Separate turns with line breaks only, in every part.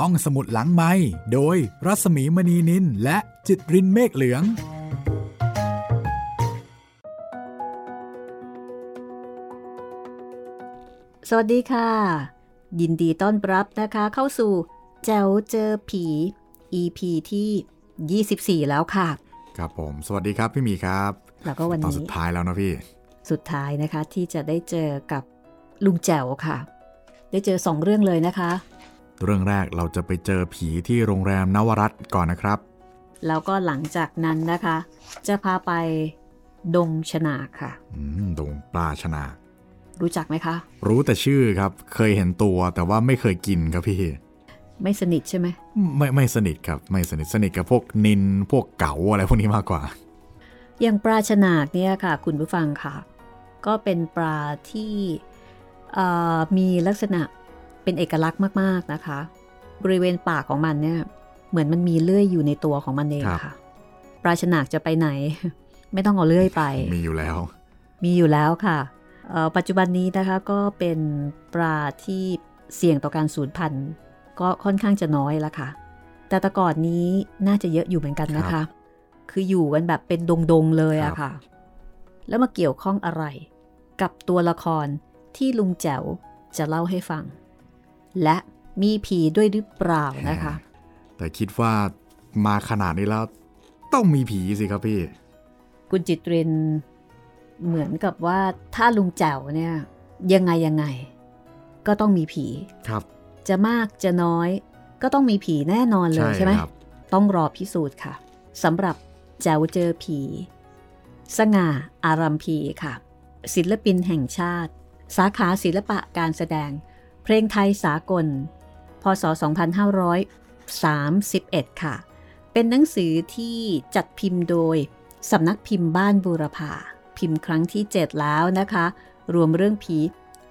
ห้องสมุดหลังไม้โดยรัสมีมณีนินและจิตรินเมฆเหลือง
สวัสดีค่ะ ยินดีต้อนรับนะคะเข้าสู่แจวเจอผี EP ที่ 24 แล้วค่ะ
ครับผม สวัสดีครับพี่หมีครับ
แล้วก็วัน
ตอน
นี้
สุดท้ายแล้วนะพี่
สุดท้ายนะคะที่จะได้เจอกับลุงแจ๋วค่ะ ได้เจอสองเรื่องเลยนะคะ
เรื่องแรกเราจะไปเจอผีที่โรงแรมนวรัตน์ก่อนนะครับ
แล้วก็หลังจากนั้นนะคะ จะพาไปดงชนาค่ะ
อืมดงปลาชนา
รู้จักไหมคะ
รู้แต่ชื่อครับ เคยเห็นตัวแต่ว่าไม่เคยกินครับพี่
ไม่สนิทใช่ไหม
ไม่ไม่สนิทครับ ไม่สนิทสนิทกับพวกนินพวกเก๋าอะไรพวกนี้มากกว่า
อย่างปลาชนากเนี่ยค่ะ คุณผู้ฟังค่ะ ก็เป็นปลาที่เอ่อมีลักษณะ เป็นเอกลักษณ์มากๆนะคะ บริเวณปากของมันเนี่ย เหมือนมันมีเลื่อยอยู่ในตัวของมันเอง
ครับ
ค่ะปลาชนากจะไปไหน ไม่ต้องเอาเลื่อยไป
มีอยู่แล้ว
มีอยู่แล้วค่ะเอ่อปัจจุบันนี้นะคะก็เป็นปลาที่เสี่ยงต่อการสูญพันธุ์ก็ค่อนข้างจะน้อยแล้วค่ะ แต่แต่ก่อนนี้น่าจะเยอะอยู่เหมือนกันนะ
ครั
คะ
บ
คืออยู่กันแบบเป็นดงๆเลย
ครั
อะ
บ
ค่ะ แล้วมาเกี่ยวข้องอะไร กับตัวละครที่ลุงแจ๋วจะเล่าให้ฟัง และมีผีด้วยหรือเปล่านะคะ
แต่คิดว่ามาขนาดนี้แล้ว ต้องมีผีสิครับพี่
คุณจิตริน เหมือนกับว่าถ้าลุงแจ๋วเนี่ย ยังไงยังไง ก็ต้องมีผี
ครับ
จะมากจะน้อย ก็ต้องมีผีแน่นอนเลยใช่ไหม
ครับ
ต้องรอพิสูจน์ค่ะสำหรับแจวเจอผี สง่าอารัมพีค่ะ ศิลปินแห่งชาติ สาขาศิลปะการแสดง เพลงไทยสากล พศ 2531 ค่ะ เป็นหนังสือที่จัดพิมพ์โดยสำนักพิมพ์บ้านบูรพาพิมพ์ครั้งที่ 7 แล้วนะคะ รวมเรื่องผี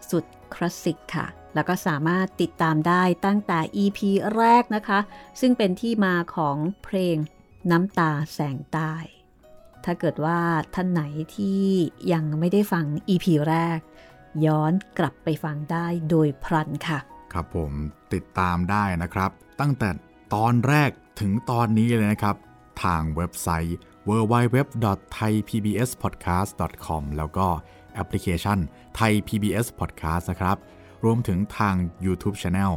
สุดคลาสสิกค่ะ แล้วก็สามารถติดตามได้ตั้งแต่ EP แรกนะคะ ซึ่งเป็นที่มาของเพลงน้ำตาแสงใต้ถ้าเกิดว่าท่านไหนที่ยังไม่ได้ฟัง EP แรก ย้อนกลับไปฟังได้โดยพลันค่ะ
ครับผมติดตามได้นะครับ ตั้งแต่ตอนแรกถึงตอนนี้เลยนะครับ ทางเว็บไซต์ www.thaipbspodcast.com แล้วก็แอปพลิเคชัน Thai PBS Podcast นะครับ รวมถึงทาง YouTube Channel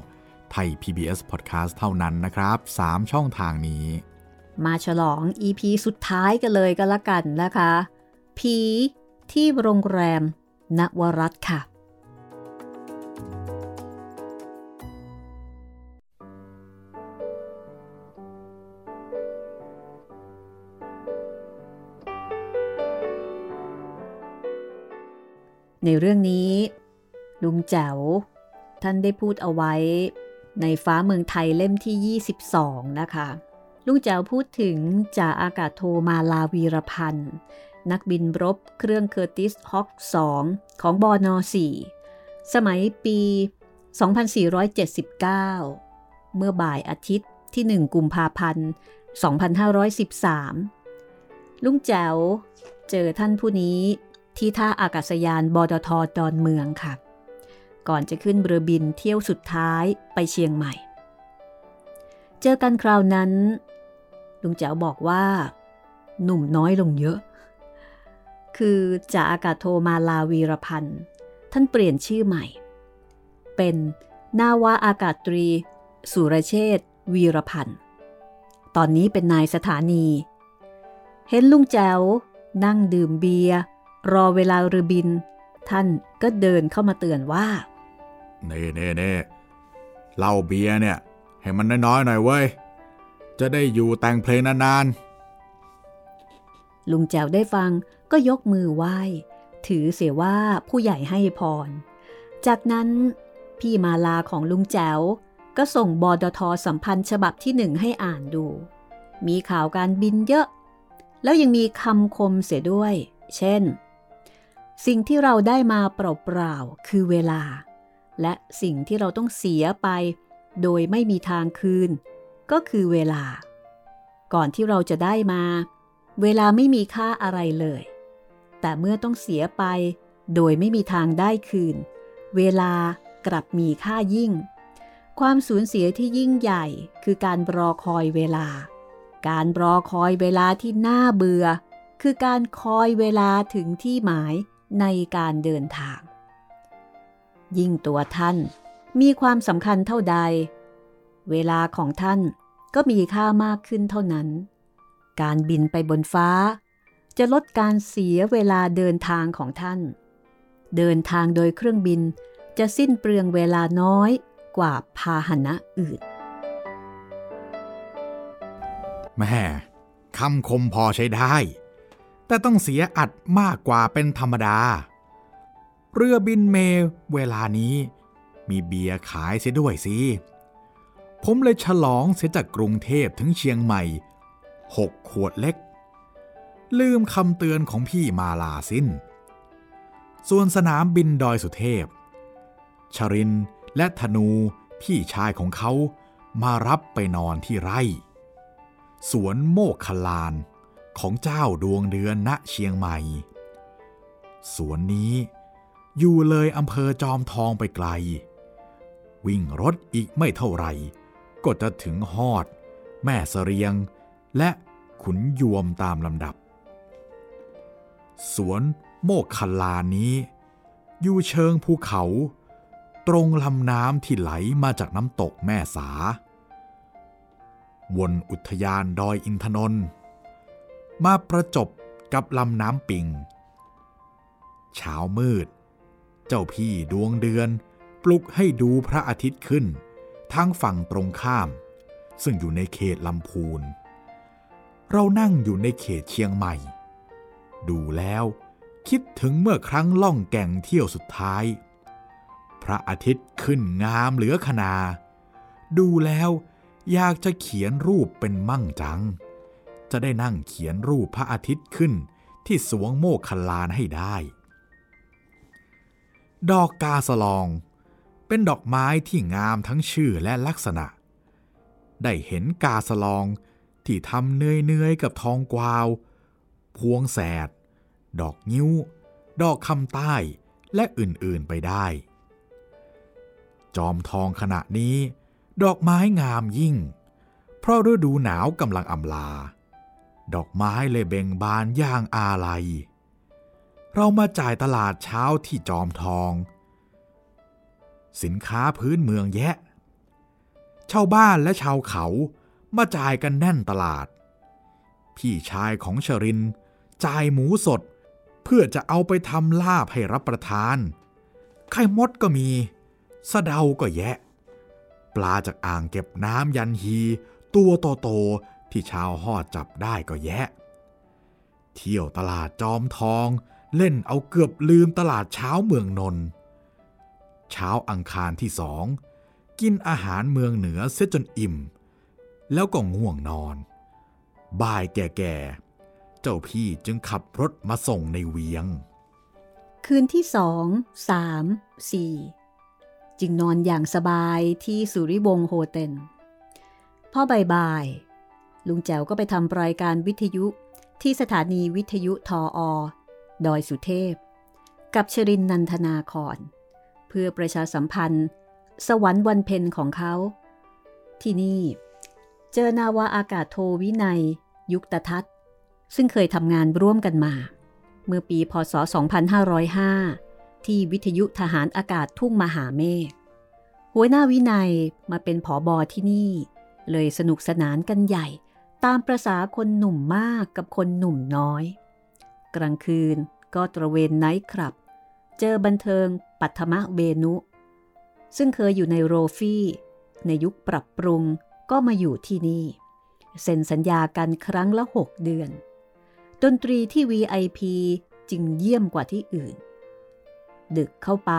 Thai PBS Podcast เท่านั้นนะครับ 3 ช่องทางนี้
มาฉลอง EP สุดท้ายกันเลยก็แล้วกันนะคะ ผีที่โรงแรม นวรัตค่ะ ในเรื่องนี้ ลุงแจ๋ว ท่านได้พูดเอาไว้ ในฟ้าเมืองไทยเล่มที่ 22 นะคะลุงแจ๋วพูดถึงจ่าอากาศโทมาลาวีรพันธ์ นักบินรบเครื่องเคอร์ติสฮอค2ของบอนอ4สมัยปี 2479 เมื่อบ่ายอาทิตย์ที่ 1 กุมภาพันธ์ 2513 ลุงแจ๋วเจอท่านผู้นี้ที่ท่าอากาศยานบอดทดอนเมืองค่ะ ก่อนจะขึ้นเรือบินเที่ยวสุดท้ายไปเชียงใหม่ เจอกันคราวนั้น ลุงแจ๋วบอกว่า หนุ่มน้อยลงเยอะ คือจ่าอากาศโทมาลาวีรพันธ์ ท่านเปลี่ยนชื่อใหม่ เป็นนาวาอากาศตรี สุรเชษวีรพันธ์ ตอนนี้เป็นนายสถานี เห็นลุงแจ๋วนั่งดื่มเบียร์รอเวลาเรือบิน ท่านก็เดินเข้ามาเตือนว่า
เน่เน่เน่เหล้าเบียร์เนี่ย ให้มันน้อยๆหน่อยเว้ย จะได้อยู่แต่งเพลงนาน
ลุงแจวได้ฟังก็ยกมือไหว้ ถือเสียว่าผู้ใหญ่ให้พร จากนั้นพี่มาลาของลุงแจวก็ส่งบอดทสัมพันธ์ฉบับที่หนึ่งให้อ่านดู มีข่าวการบินเยอะ แล้วยังมีคำคมเสียด้วย เช่น สิ่งที่เราได้มาเปล่าๆคือเวลา และสิ่งที่เราต้องเสียไป โดยไม่มีทางคืน ก็คือเวลา ก่อนที่เราจะได้มา เวลาไม่มีค่าอะไรเลย แต่เมื่อต้องเสียไป โดยไม่มีทางได้คืน เวลากลับมีค่ายิ่ง ความสูญเสียที่ยิ่งใหญ่ คือการรอคอยเวลา การรอคอยเวลาที่น่าเบื่อ คือการคอยเวลาถึงที่หมายในการเดินทาง ยิ่งตัวท่านมีความสำคัญเท่าใด เวลาของท่านก็มีค่ามากขึ้นเท่านั้น การบินไปบนฟ้า จะลดการเสียเวลาเดินทางของท่าน เดินทางโดยเครื่องบินจะสิ้นเปลืองเวลาน้อยกว่าพาหนะอื่น
แม่คำคมพอใช้ได้ แต่ต้องเสียอัดมากกว่าเป็นธรรมดา เรือบินเมเวลานี้ มีเบียร์ขายเสียด้วยสิ ผมเลยฉลองเสียจากกรุงเทพถึงเชียงใหม่ หกขวดเล็ก ลืมคำเตือนของพี่มาลาสิน้น ส่วนสนามบินดอยสุเทพ ชรินและธนูพี่ชายของเขามารับไปนอนที่ไร่ สวนโมกขลานของเจ้าดวงเดือนณเชียงใหม่ สวนนี้อยู่เลยอำเภอจอมทองไปไกล วิ่งรถอีกไม่เท่าไหร่ ก็จะถึงฮอด แม่เสรียง และขุนยวมตามลำดับ สวนโมกขลานนี้ อยู่เชิงภูเขา ตรงลำน้ำที่ไหลมาจากน้ำตกแม่สา วนอุทยานดอยอินทนนท์มาประจบกับลำน้ำปิง เช้ามืด เจ้าพี่ดวงเดือนปลุกให้ดูพระอาทิตย์ขึ้น ทางฝั่งตรงข้าม ซึ่งอยู่ในเขตลำพูน เรานั่งอยู่ในเขตเชียงใหม่ ดูแล้วคิดถึงเมื่อครั้งล่องแก่งเที่ยวสุดท้าย พระอาทิตย์ขึ้นงามเหลือขนา ดูแล้วอยากจะเขียนรูปเป็นมั่งจัง จะได้นั่งเขียนรูปพระอาทิตย์ขึ้นที่สวงโมกขลานให้ได้ ดอกกาสลอง เป็นดอกไม้ที่งามทั้งชื่อและลักษณะ ได้เห็นกาสลอง ที่ทำเนื่อยๆกับทองกวาว พวงแสด ดอกนิ้ว ดอกคำใต้และอื่นๆไปได้ จอมทองขณะนี้ ดอกไม้งามยิ่ง เพราะฤดูหนาวกำลังอำลา ดอกไม้เลยเบ่งบานย่างอาลัย เรามาจ่ายตลาดเช้าที่จอมทอง สินค้าพื้นเมืองแยะชาวบ้านและชาวเขา มาจ่ายกันแน่นตลาด พี่ชายของชรินจ่ายหมูสด เพื่อจะเอาไปทำลาบให้รับประทาน ไข่มดก็มี สะเดาก็แยะ ปลาจากอ่างเก็บน้ำยันฮี ตัวโตๆที่ชาวหอดจับได้ก็แยะ เที่ยวตลาดจอมทองเล่นเอาเกือบลืมตลาดเช้าเมืองนนเช้าอังคารที่สองกินอาหารเมืองเหนือเสียจนอิ่ม แล้วก็ง่วงนอน บ่ายแก่ๆ เจ้าพี่จึงขับรถมาส่งในเวียง
คืนที่สองสามสี่จึงนอนอย่างสบายที่สุริวงศโฮเทลพ่อบ่ายๆลุงแจ๋วก็ไปทำรายการวิทยุที่สถานีวิทยุทออ ดอยสุเทพ กับชรินนันทนาคอนเพื่อประชาสัมพันธ์ สวรรค์วันเพ็ญของเขา ที่นี่ เจอนาวาอากาศโทวินัย ยุคตทัศซึ่งเคยทำงานร่วมกันมา เมื่อปีพศ 2505 ที่วิทยุทหารอากาศทุ่งมหาเมฆหัวหน้าวินัยมาเป็นผอบอที่นี่ เลยสนุกสนานกันใหญ่ ตามประษาคนหนุ่มมากกับคนหนุ่มน้อย กลางคืนก็ตระเวนไนท์คลับ เจอบันเทิงปัทมะเวนุ ซึ่งเคยอยู่ในโรฟี่ ในยุคปรับปรุง ก็มาอยู่ที่นี่ เซ็นสัญญากันครั้งละ6เดือน ดนตรีที่ VIP จึงเยี่ยมกว่าที่อื่น ดึกเข้าไป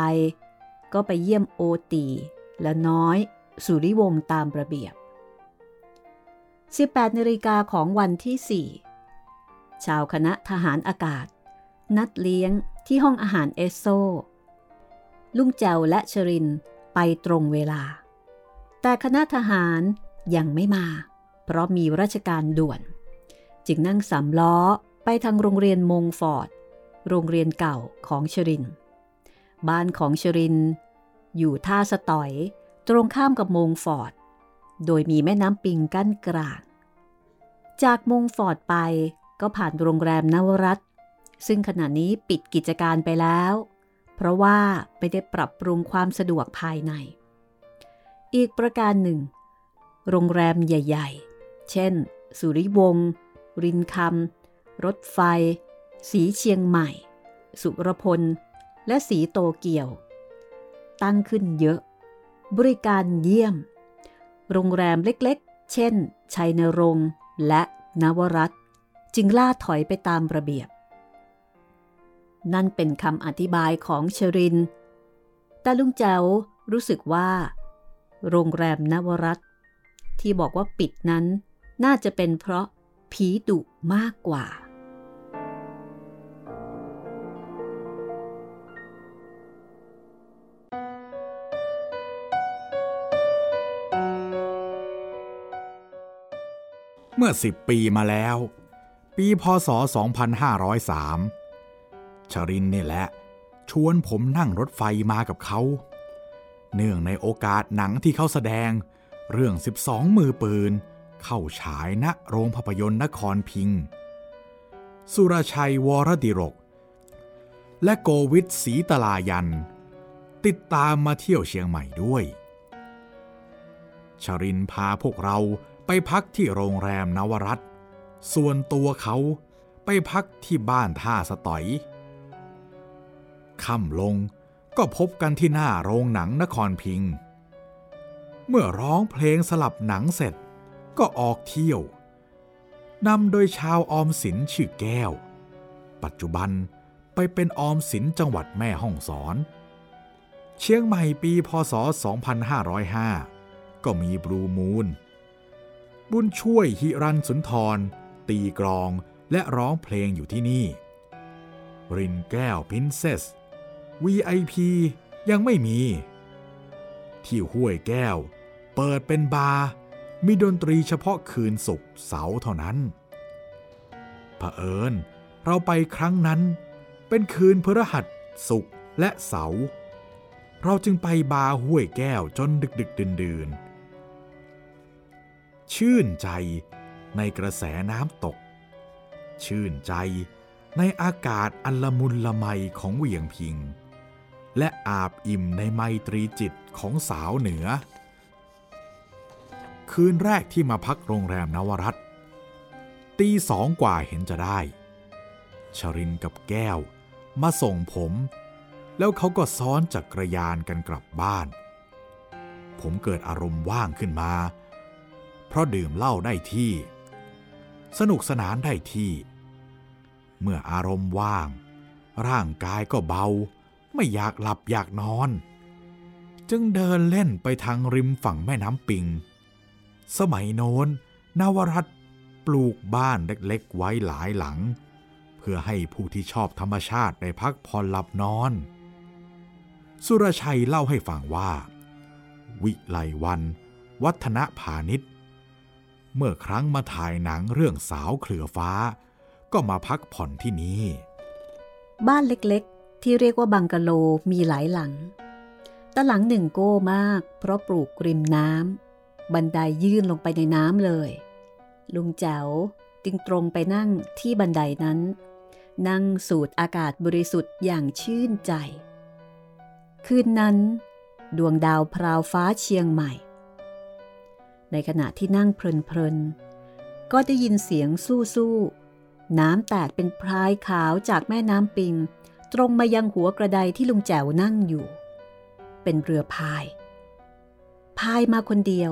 ก็ไปเยี่ยมโอตีและน้อย สุริวงศ์ตามระเบียบ 18นาฬิกาของวันที่ 4 ชาวคณะทหารอากาศ นัดเลี้ยงที่ห้องอาหารเอสโซ ลุงแจวและชรินไปตรงเวลา แต่คณะทหาร ยังไม่มา เพราะมีราชการด่วน จึงนั่งสามล้อไปทางโรงเรียนมงฟอร์ด โรงเรียนเก่าของชริน บ้านของชริน อยู่ท่าสตอย ตรงข้ามกับมงฟอร์ด โดยมีแม่น้ำปิงกั้นกลาง จากมงฟอร์ดไปก็ผ่านโรงแรมนวรัตซึ่งขณะนี้ปิดกิจการไปแล้ว เพราะว่าไม่ได้ปรับปรุงความสะดวกภายใน อีกประการหนึ่ง โรงแรมใหญ่ ๆ เช่น สุริวงศ์รินคำ รถไฟ สีเชียงใหม่ สุรพล และสีโตเกียว ตั้งขึ้นเยอะ บริการเยี่ยม โรงแรมเล็กๆ เช่น ชัยนรงค์และนวรัตจึงล่าถอยไปตามระเบียบ นั่นเป็นคำอธิบายของชริน แต่ลุงเจ้ารู้สึกว่า โรงแรมนวรัต ที่บอกว่าปิดนั้น น่าจะเป็นเพราะผีดุมากกว่า
เมื่อสิบปีมาแล้ว ปีพศ 2503 ชรินนี่แหละ ชวนผมนั่งรถไฟมากับเขา เนื่องในโอกาสหนังที่เขาแสดง เรื่อง 12 มือปืน เข้าฉายณโรงภาพยนตร์นครพิง สุรชัยวรดิรก และโกวิทศรีตลายัน ติดตามมาเที่ยวเชียงใหม่ด้วย ชรินพาพวกเราไปพักที่โรงแรมนวรัตส่วนตัวเขาไปพักที่บ้านท่าสตอยค่ำลงก็พบกันที่หน้าโรงหนังนครพิงค์ เมื่อร้องเพลงสลับหนังเสร็จ ก็ออกเที่ยวนำโดยชาวออมสินชื่อแก้ว ปัจจุบันไปเป็นออมสินจังหวัดแม่ฮ่องสอน เชียงใหม่ปีพศ 2505 ก็มีบลูมูน บุญช่วยฮิรันสุนทร ตีกรองและร้องเพลงอยู่ที่นี่ รินแก้วพินเซส VIP ยังไม่มี ที่ห้วยแก้ว เปิดเป็นบาร์มีดนตรีเฉพาะคืนศุกร์เสาร์เท่านั้นเผอิญเราไปครั้งนั้น เป็นคืนพฤหัสศุกร์และเสาร์เราจึงไปบาร์ห้วยแก้วจนดึกดึกดื่นดื่นชื่นใจในกระแสน้ำตก ชื่นใจในอากาศอันละมุนละไมของเหวียงพิง และอาบอิ่มในไมตรีจิตของสาวเหนือ คืนแรกที่มาพักโรงแรมนวรัตตีสองกว่าเห็นจะได้ ชรินกับแก้วมาส่งผม แล้วเขาก็ซ้อนจักรยานกันกลับบ้าน ผมเกิดอารมณ์ว่างขึ้นมา เพราะดื่มเหล้าได้ที่ สนุกสนานได้ที่ เมื่ออารมณ์ว่าง ร่างกายก็เบา ไม่อยากหลับอยากนอน จึงเดินเล่นไปทางริมฝั่งแม่น้ำปิง สมัยโน้น นวรัตน์ปลูกบ้านเล็กๆไว้หลายหลัง เพื่อให้ผู้ที่ชอบธรรมชาติได้พักผ่อนหลับนอน สุรชัยเล่าให้ฟังว่า วิไลวัน วัฒนพาณิชย์ เมื่อครั้งมาถ่ายหนังเรื่องสาวเคลือฟ้า ก็มาพักผ่อนที่นี่
บ้านเล็กๆ ที่เรียกว่าบังกะโลมีหลายหลังแต่หลังหนึ่งโก้มาก เพราะปลูกริมน้ำ บันไดยยื่นลงไปในน้ำเลย ลุงแจ๋วจึงตรงไปนั่งที่บันไดนั้น นั่งสูดอากาศบริสุทธิ์อย่างชื่นใจ คืนนั้น ดวงดาวพราวฟ้าเชียงใหม่ ในขณะที่นั่งเพลินๆ ก็ได้ยินเสียงสู้ๆ น้ำแตกเป็นพรายขาวจากแม่น้ำปิง ตรงมายังหัวกระไดที่ลุงแจ๋วนั่งอยู่ เป็นเรือพายพายมาคนเดียว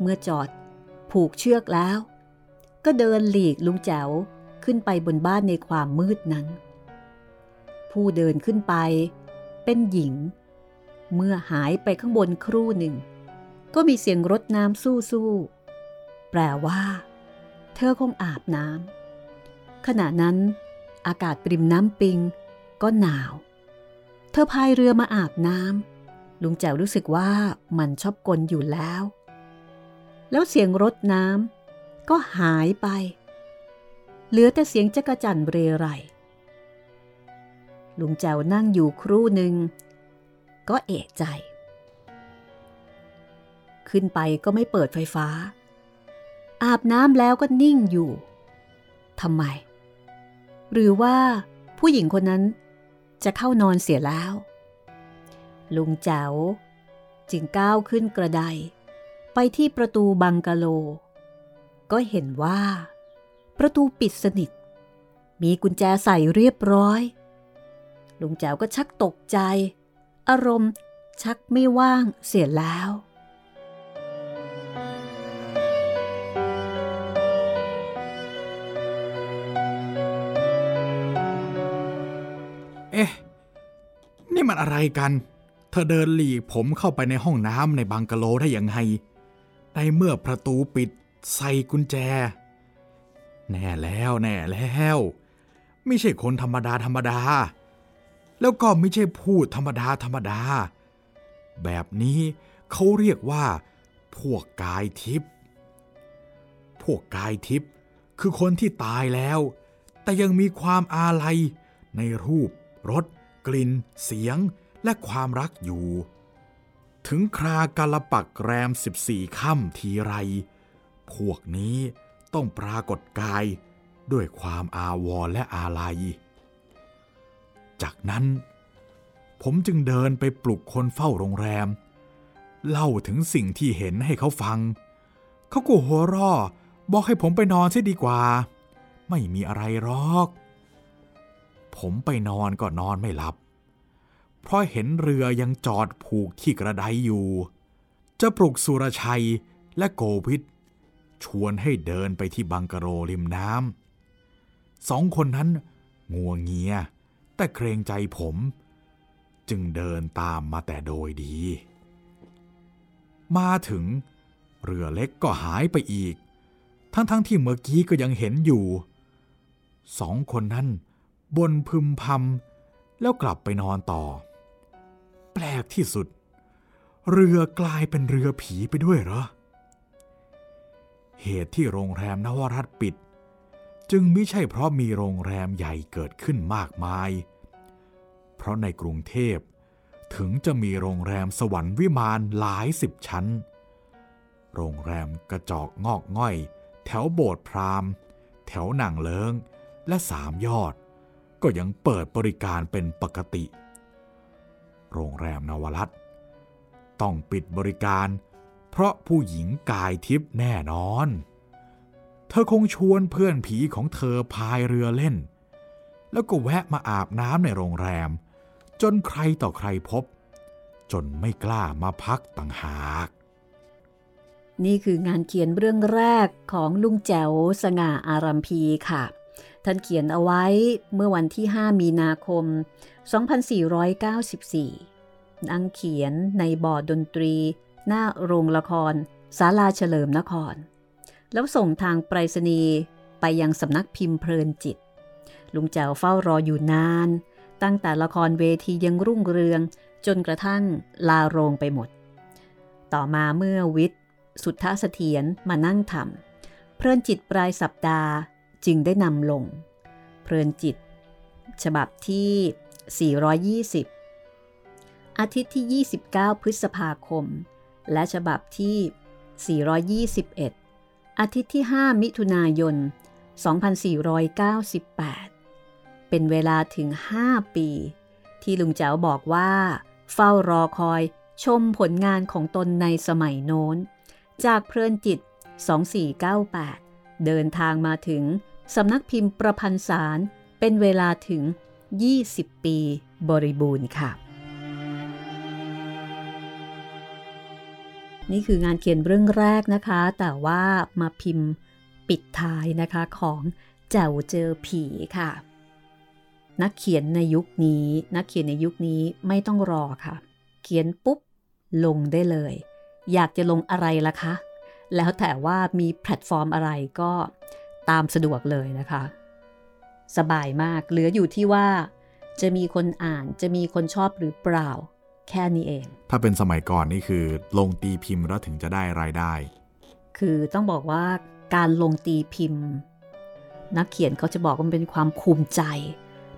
เมื่อจอด ผูกเชือกแล้ว ก็เดินหลีกลุงแจ๋วขึ้นไปบนบ้านในความมืดนั้น ผู้เดินขึ้นไปเป็นหญิง เมื่อหายไปข้างบนครู่หนึ่ง ก็มีเสียงรดน้ำสู้ๆแปลว่า เธอคงอาบน้ำขณะนั้นอากาศปริมน้ำปิงก็หนาว เธอพายเรือมาอาบน้ำลุงแจ๋วรู้สึกว่ามันชอบกลอยู่แล้ว แล้วเสียงรดน้ำก็หายไป เหลือแต่เสียงจักจั่นเรไรลุงแจวนั่งอยู่ครู่หนึ่ง ก็เอะใจ ขึ้นไปก็ไม่เปิดไฟฟ้า อาบน้ำแล้วก็นิ่งอยู่ทำไม หรือว่าผู้หญิงคนนั้นจะเข้านอนเสียแล้ว ลุงเจ๋วจึงก้าวขึ้นกระได ไปที่ประตูบังกะโล ก็เห็นว่า ประตูปิดสนิท มีกุญแจใส่เรียบร้อย ลุงแจ๋วก็ชักตกใจ อารมณ์ชักไม่ว่างเสียแล้ว
เอ๊ะ นี่มันอะไรกัน เธอเดินหลีกผมเข้าไปในห้องน้ำในบังกะโลได้ยังไง ในเมื่อประตูปิดใส่กุญแจ แน่แล้วแน่แล้ว ไม่ใช่คนธรรมดาธรรมดา แล้วก็ไม่ใช่พูดธรรมดาธรรมดา แบบนี้เขาเรียกว่า พวกกายทิพย์พวกกายทิพย์คือคนที่ตายแล้ว แต่ยังมีความอาลัยในรูปรสกลิ่น เสียงและความรักอยู่ ถึงครากาลปักแรม 14ค่ำทีไร พวกนี้ต้องปรากฏกายด้วยความอาวรณ์และอาลัย จากนั้น ผมจึงเดินไปปลุกคนเฝ้าโรงแรม เล่าถึงสิ่งที่เห็นให้เขาฟัง เขาก็หัวร่อบอกให้ผมไปนอนเสียดีกว่า ไม่มีอะไรหรอก ผมไปนอนก็นอนไม่หลับ เพราะเห็นเรือยังจอดผูกที่กระไดอยู่ จะปลุกสุรชัยและโกวิทชวนให้เดินไปที่บังกะโรริมน้ำสองคนนั้นงัวงเงีย แต่เกรงใจผม จึงเดินตามมาแต่โดยดี มาถึง เรือเล็กก็หายไปอีก ทั้งๆทที่เมื่อกี้ก็ยังเห็นอยู่ สองคนนั้นบนพึมพำแล้วกลับไปนอนต่อ แปลกที่สุด เรือกลายเป็นเรือผีไปด้วยเหรอ เหตุที่โรงแรมนวรัตปิด จึงไม่ใช่เพราะมีโรงแรมใหญ่เกิดขึ้นมากมาย เพราะในกรุงเทพถึงจะมีโรงแรมสวรรค์วิมานหลายสิบชั้น โรงแรมกระจอกงอกง่อย แถวโบสถ์พราหมณ์ แถวหนังเลิงและสามยอด ก็ยังเปิดบริการเป็นปกติ โรงแรมนวรัตต้องปิดบริการ เพราะผู้หญิงกายทิพย์แน่นอน เธอคงชวนเพื่อนผีของเธอพายเรือเล่น แล้วก็แวะมาอาบน้ำในโรงแรม จนใครต่อใครพบ จนไม่กล้ามาพักต่างหาก
นี่คืองานเขียนเรื่องแรกของลุงแจ๋วสง่าอารัมพีค่ะ ท่านเขียนเอาไว้เมื่อวันที่ 5 มีนาคม 2494 นั่งเขียนในบอร์ดดนตรี หน้าโรงละครศาลาเฉลิมนคร แล้วส่งทางไปรษณีย์ไปยังสำนักพิมพ์เพลินจิต ลุงแจวเฝ้ารออยู่นาน ตั้งแต่ละครเวทียังรุ่งเรืองจนกระทั่งลาโรงไปหมด ต่อมาเมื่อวิทย์ สุทธเสถียรมานั่งทำเพลินจิตปลายสัปดาห์จึงได้นำลง เพลินจิต ฉบับที่ 420 อาทิตย์ที่ 29 พฤษภาคม และฉบับที่ 421 อาทิตย์ที่ 5 มิถุนายน 2498 เป็นเวลาถึง 5 ปี ที่ลุงแจ๋วบอกว่า เฝ้ารอคอยชมผลงานของตนในสมัยโน้น จากเพลินจิต 2498 เดินทางมาถึงสำนักพิมพ์ประพันธ์สารเป็นเวลาถึง 20 ปีบริบูรณ์ค่ะ นี่คืองานเขียนเรื่องแรกนะคะ แต่ว่ามาพิมพ์ปิดท้ายนะคะของแจ๋วเจอผีค่ะ นักเขียนในยุคนี้ นักเขียนในยุคนี้ไม่ต้องรอค่ะ เขียนปุ๊บ ลงได้เลย อยากจะลงอะไรล่ะคะ แล้วแต่ว่ามีแพลตฟอร์มอะไรก็ตามสะดวกเลยนะคะ สบายมาก เหลืออยู่ที่ว่า จะมีคนอ่านจะมีคนชอบหรือเปล่า แค่นี้เอง
ถ้าเป็นสมัยก่อนนี่คือ ลงตีพิมพ์แล้วถึงจะได้รายได้
คือต้องบอกว่าการลงตีพิมพ์ นักเขียนเขาจะบอกว่ามันเป็นความภูมิใจ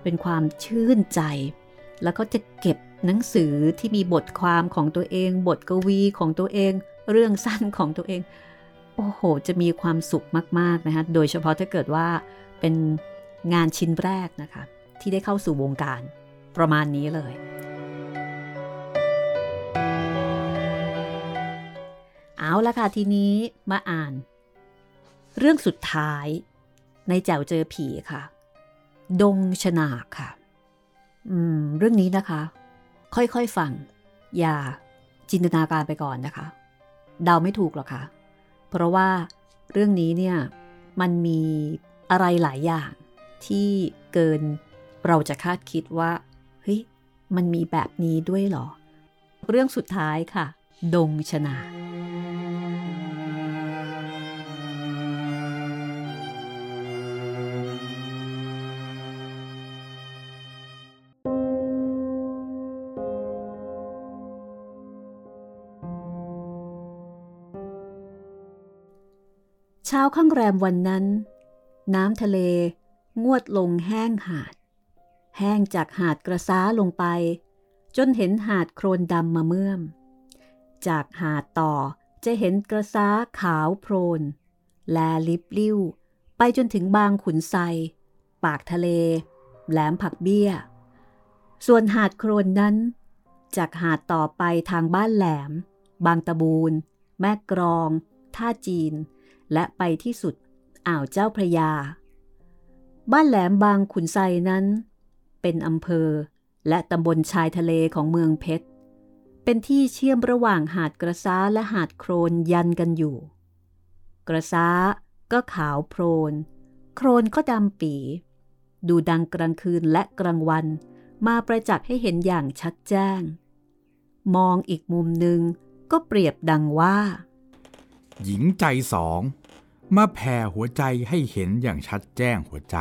เป็นความชื่นใจ แล้วเขาจะเก็บหนังสือที่มีบทความของตัวเอง บทกวีของตัวเอง เรื่องสั้นของตัวเอง โอ้โห จะมีความสุขมาก ๆ นะคะโดยเฉพาะถ้าเกิดว่าเป็น งานชิ้นแรกนะคะ ที่ได้เข้าสู่วงการประมาณนี้เลย เอาละค่ะทีนี้มาอ่าน เรื่องสุดท้ายในแจวเจอผีค่ะ ดงชนาค่ะ อืม เรื่องนี้นะคะ ค่อยๆฟัง อย่าจินตนาการไปก่อนนะคะ เดาไม่ถูกหรอกค่ะ เพราะว่าเรื่องนี้เนี่ย มันมีอะไรหลายอย่าง ที่เกินเราจะคาดคิดว่า เฮ้ย มันมีแบบนี้ด้วยหรอ เรื่องสุดท้ายค่ะ ดงชนา เช้าข้างแรมวันนั้น น้ำทะเล งวดลงแห้งหาด แห้งจากหาดกระซ้าลงไป จนเห็นหาดโครนดำมาเมื่อม จากหาดต่อจะเห็นกระซ้าขาวโพรนแลลิบลิ้ว ไปจนถึงบางขุนไซ ปากทะเล แหลมผักเบี้ย ส่วนหาดโครนนั้น จากหาดต่อไปทางบ้านแหลม บางตะบูน แม่กรอง ท่าจีน และไปที่สุด อ่าวเจ้าพระยา บ้านแหลมบางขุนไซนั้น เป็นอำเภอและตำบลชายทะเลของเมืองเพชร เป็นที่เชื่อมระหว่างหาดกระซ้าและหาดโครนยันกันอยู่ กระซ้าก็ขาวโพรนโครนก็ดำปี ดูดังกลางคืนและกลางวันมาประจักษ์ให้เห็นอย่างชัดแจ้ง มองอีกมุมหนึ่งก็เปรียบดังว่า
หญิงใจสอง มาแผ่หัวใจให้เห็นอย่างชัดแจ้งหัวใจ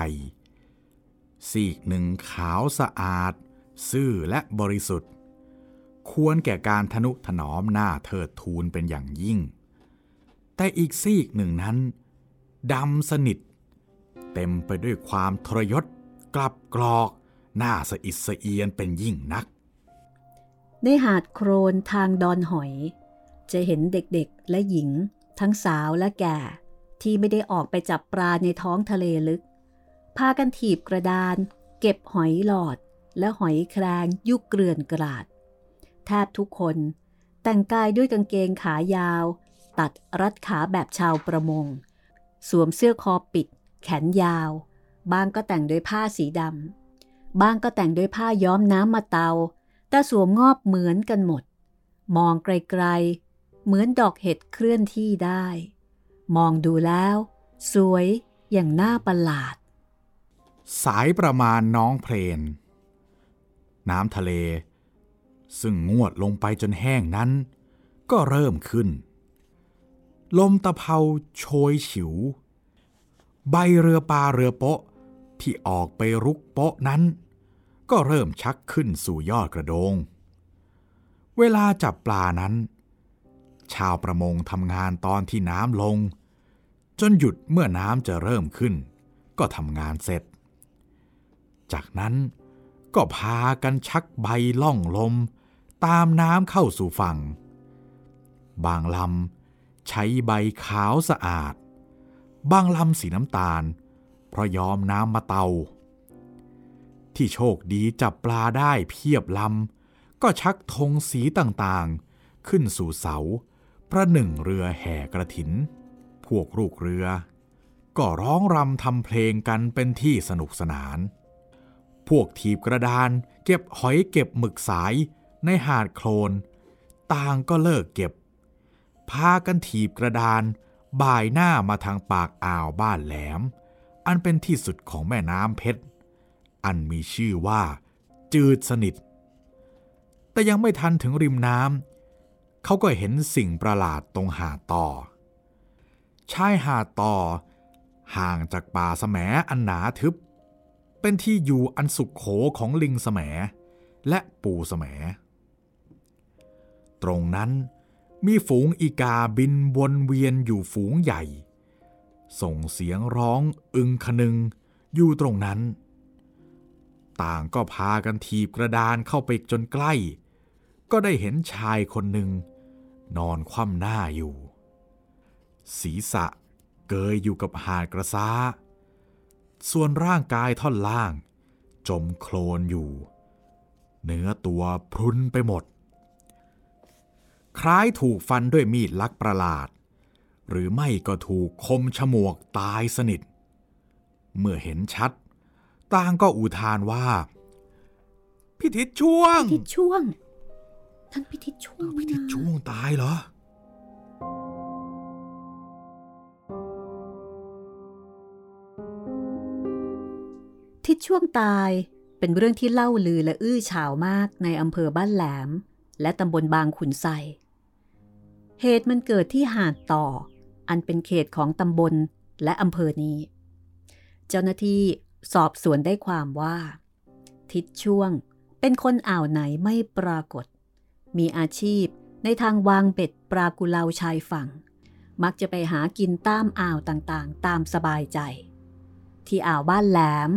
สีกหนึ่งขาวสะอาด ซื่อและบริสุทธิ์ ควรแก่การทนุถนอมหน้าเทิดทูนเป็นอย่างยิ่ง แต่อีกซีกหนึ่งนั้นดำสนิท เต็มไปด้วยความทรยศ กลับกรอก หน้าสะอิดสะเอียนเป็นยิ่งนัก
ในหาดโครนทางดอนหอย จะเห็นเด็กๆและหญิง ทั้งสาวและแก่ ที่ไม่ได้ออกไปจับปลาในท้องทะเลลึก พากันถีบกระดาน เก็บหอยหลอด และหอยแครงยุกเกลื่อนกราด แทบทุกคน แต่งกายด้วยกางเกงขายาว ตัดรัดขาแบบชาวประมง สวมเสื้อคอปิด แขนยาว บางก็แต่งด้วยผ้าสีดำบางก็แต่งด้วยผ้าย้อมน้ำมาเตา แต่สวมงอบเหมือนกันหมด มองไกลๆ เหมือนดอกเห็ดเคลื่อนที่ได้ มองดูแล้ว สวยอย่างน่าประหลาด
สายประมาณน้องเพลน น้ำทะเล ซึ่งงวดลงไปจนแห้งนั้น ก็เริ่มขึ้น ลมตะเภาโชยฉิว ใบเรือปลาเรือโปะที่ออกไปรุกโปะนั้น ก็เริ่มชักขึ้นสู่ยอดกระโดง เวลาจับปลานั้น ชาวประมงทำงานตอนที่น้ำลง จนหยุดเมื่อน้ำจะเริ่มขึ้น ก็ทำงานเสร็จ จากนั้นก็พากันชักใบล่องลม ตามน้ำเข้าสู่ฝั่ง บางลำใช้ใบขาวสะอาด บางลำสีน้ำตาล เพราะยอมน้ำมาเตา ที่โชคดีจับปลาได้เพียบลำก็ชักธงสีต่างๆ ขึ้นสู่เสา ประหนึ่งเรือแห่กระถิน พวกลูกเรือ ก็ร้องรำทำเพลงกันเป็นที่สนุกสนาน พวกทีบกระดานเก็บหอยเก็บหมึกสายในหาดโคลน ต่างก็เลิกเก็บ พากันถีบกระดาน บ่ายหน้ามาทางปากอ่าวบ้านแหลม อันเป็นที่สุดของแม่น้ำเพชร อันมีชื่อว่า จืดสนิท แต่ยังไม่ทันถึงริมน้ำ เขาก็เห็นสิ่งประหลาดตรงหาดต่อ ชายหาดต่อ ห่างจากป่าแสมอันหนาทึบ เป็นที่อยู่อันสุขโขของลิงแสมและปูแสมตรงนั้นมีฝูงอีกาบินวนเวียนอยู่ฝูงใหญ่ ส่งเสียงร้องอึงคนึงอยู่ตรงนั้น ต่างก็พากันทีบกระดานเข้าไปจนใกล้ ก็ได้เห็นชายคนหนึ่ง นอนคว่ำหน้าอยู่ ศีรษะเกยอยู่กับหาดกระซ้า ส่วนร่างกายท่อนล่าง จมโคลนอยู่ เนื้อตัวพรุนไปหมด คล้ายถูกฟันด้วยมีดลักประหลาด หรือไม่ก็ถูกคมฉมวกตายสนิท เมื่อเห็นชัดต่างก็อุทานว่า พิทิศช่วง
พิทิศช่วง ท่านพิทิศช่วง
พิทิศช่วงตายเหรอ
ทิศช่วงตายเป็นเรื่องที่เล่าลือและอื้อฉาวมากในอำเภอบ้านแหลม และตำบลบางขุนไซเหตุมันเกิดที่หาดต่อ อันเป็นเขตของตำบลและอำเภอนี้ เจ้าหน้าที่สอบสวนได้ความว่า ทิศช่วงเป็นคนอ่าวไหนไม่ปรากฏ มีอาชีพในทางวางเป็ดปลากุเลาชายฝั่ง มักจะไปหากินตามอ่าวต่างๆ ตามสบายใจ ที่อ่าวบ้านแหลม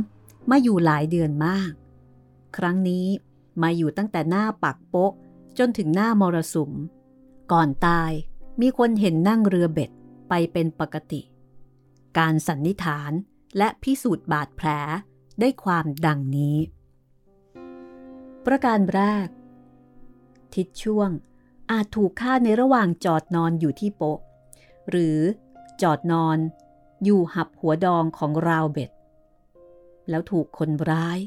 มาอยู่หลายเดือนมาก ครั้งนี้มาอยู่ตั้งแต่หน้าปักโป๊ะจนถึงหน้ามรสุม ก่อนตายมีคนเห็นนั่งเรือเบ็ดไปเป็นปกติ การสันนิษฐานและพิสูจน์บาดแผลได้ความดังนี้ ประการแรก ทิศช่วง อาจถูกฆ่าในระหว่างจอดนอนอยู่ที่โป๊ะ หรือจอดนอนอยู่หับหัวดองของราวเบ็ด แล้วถูกคนร้าย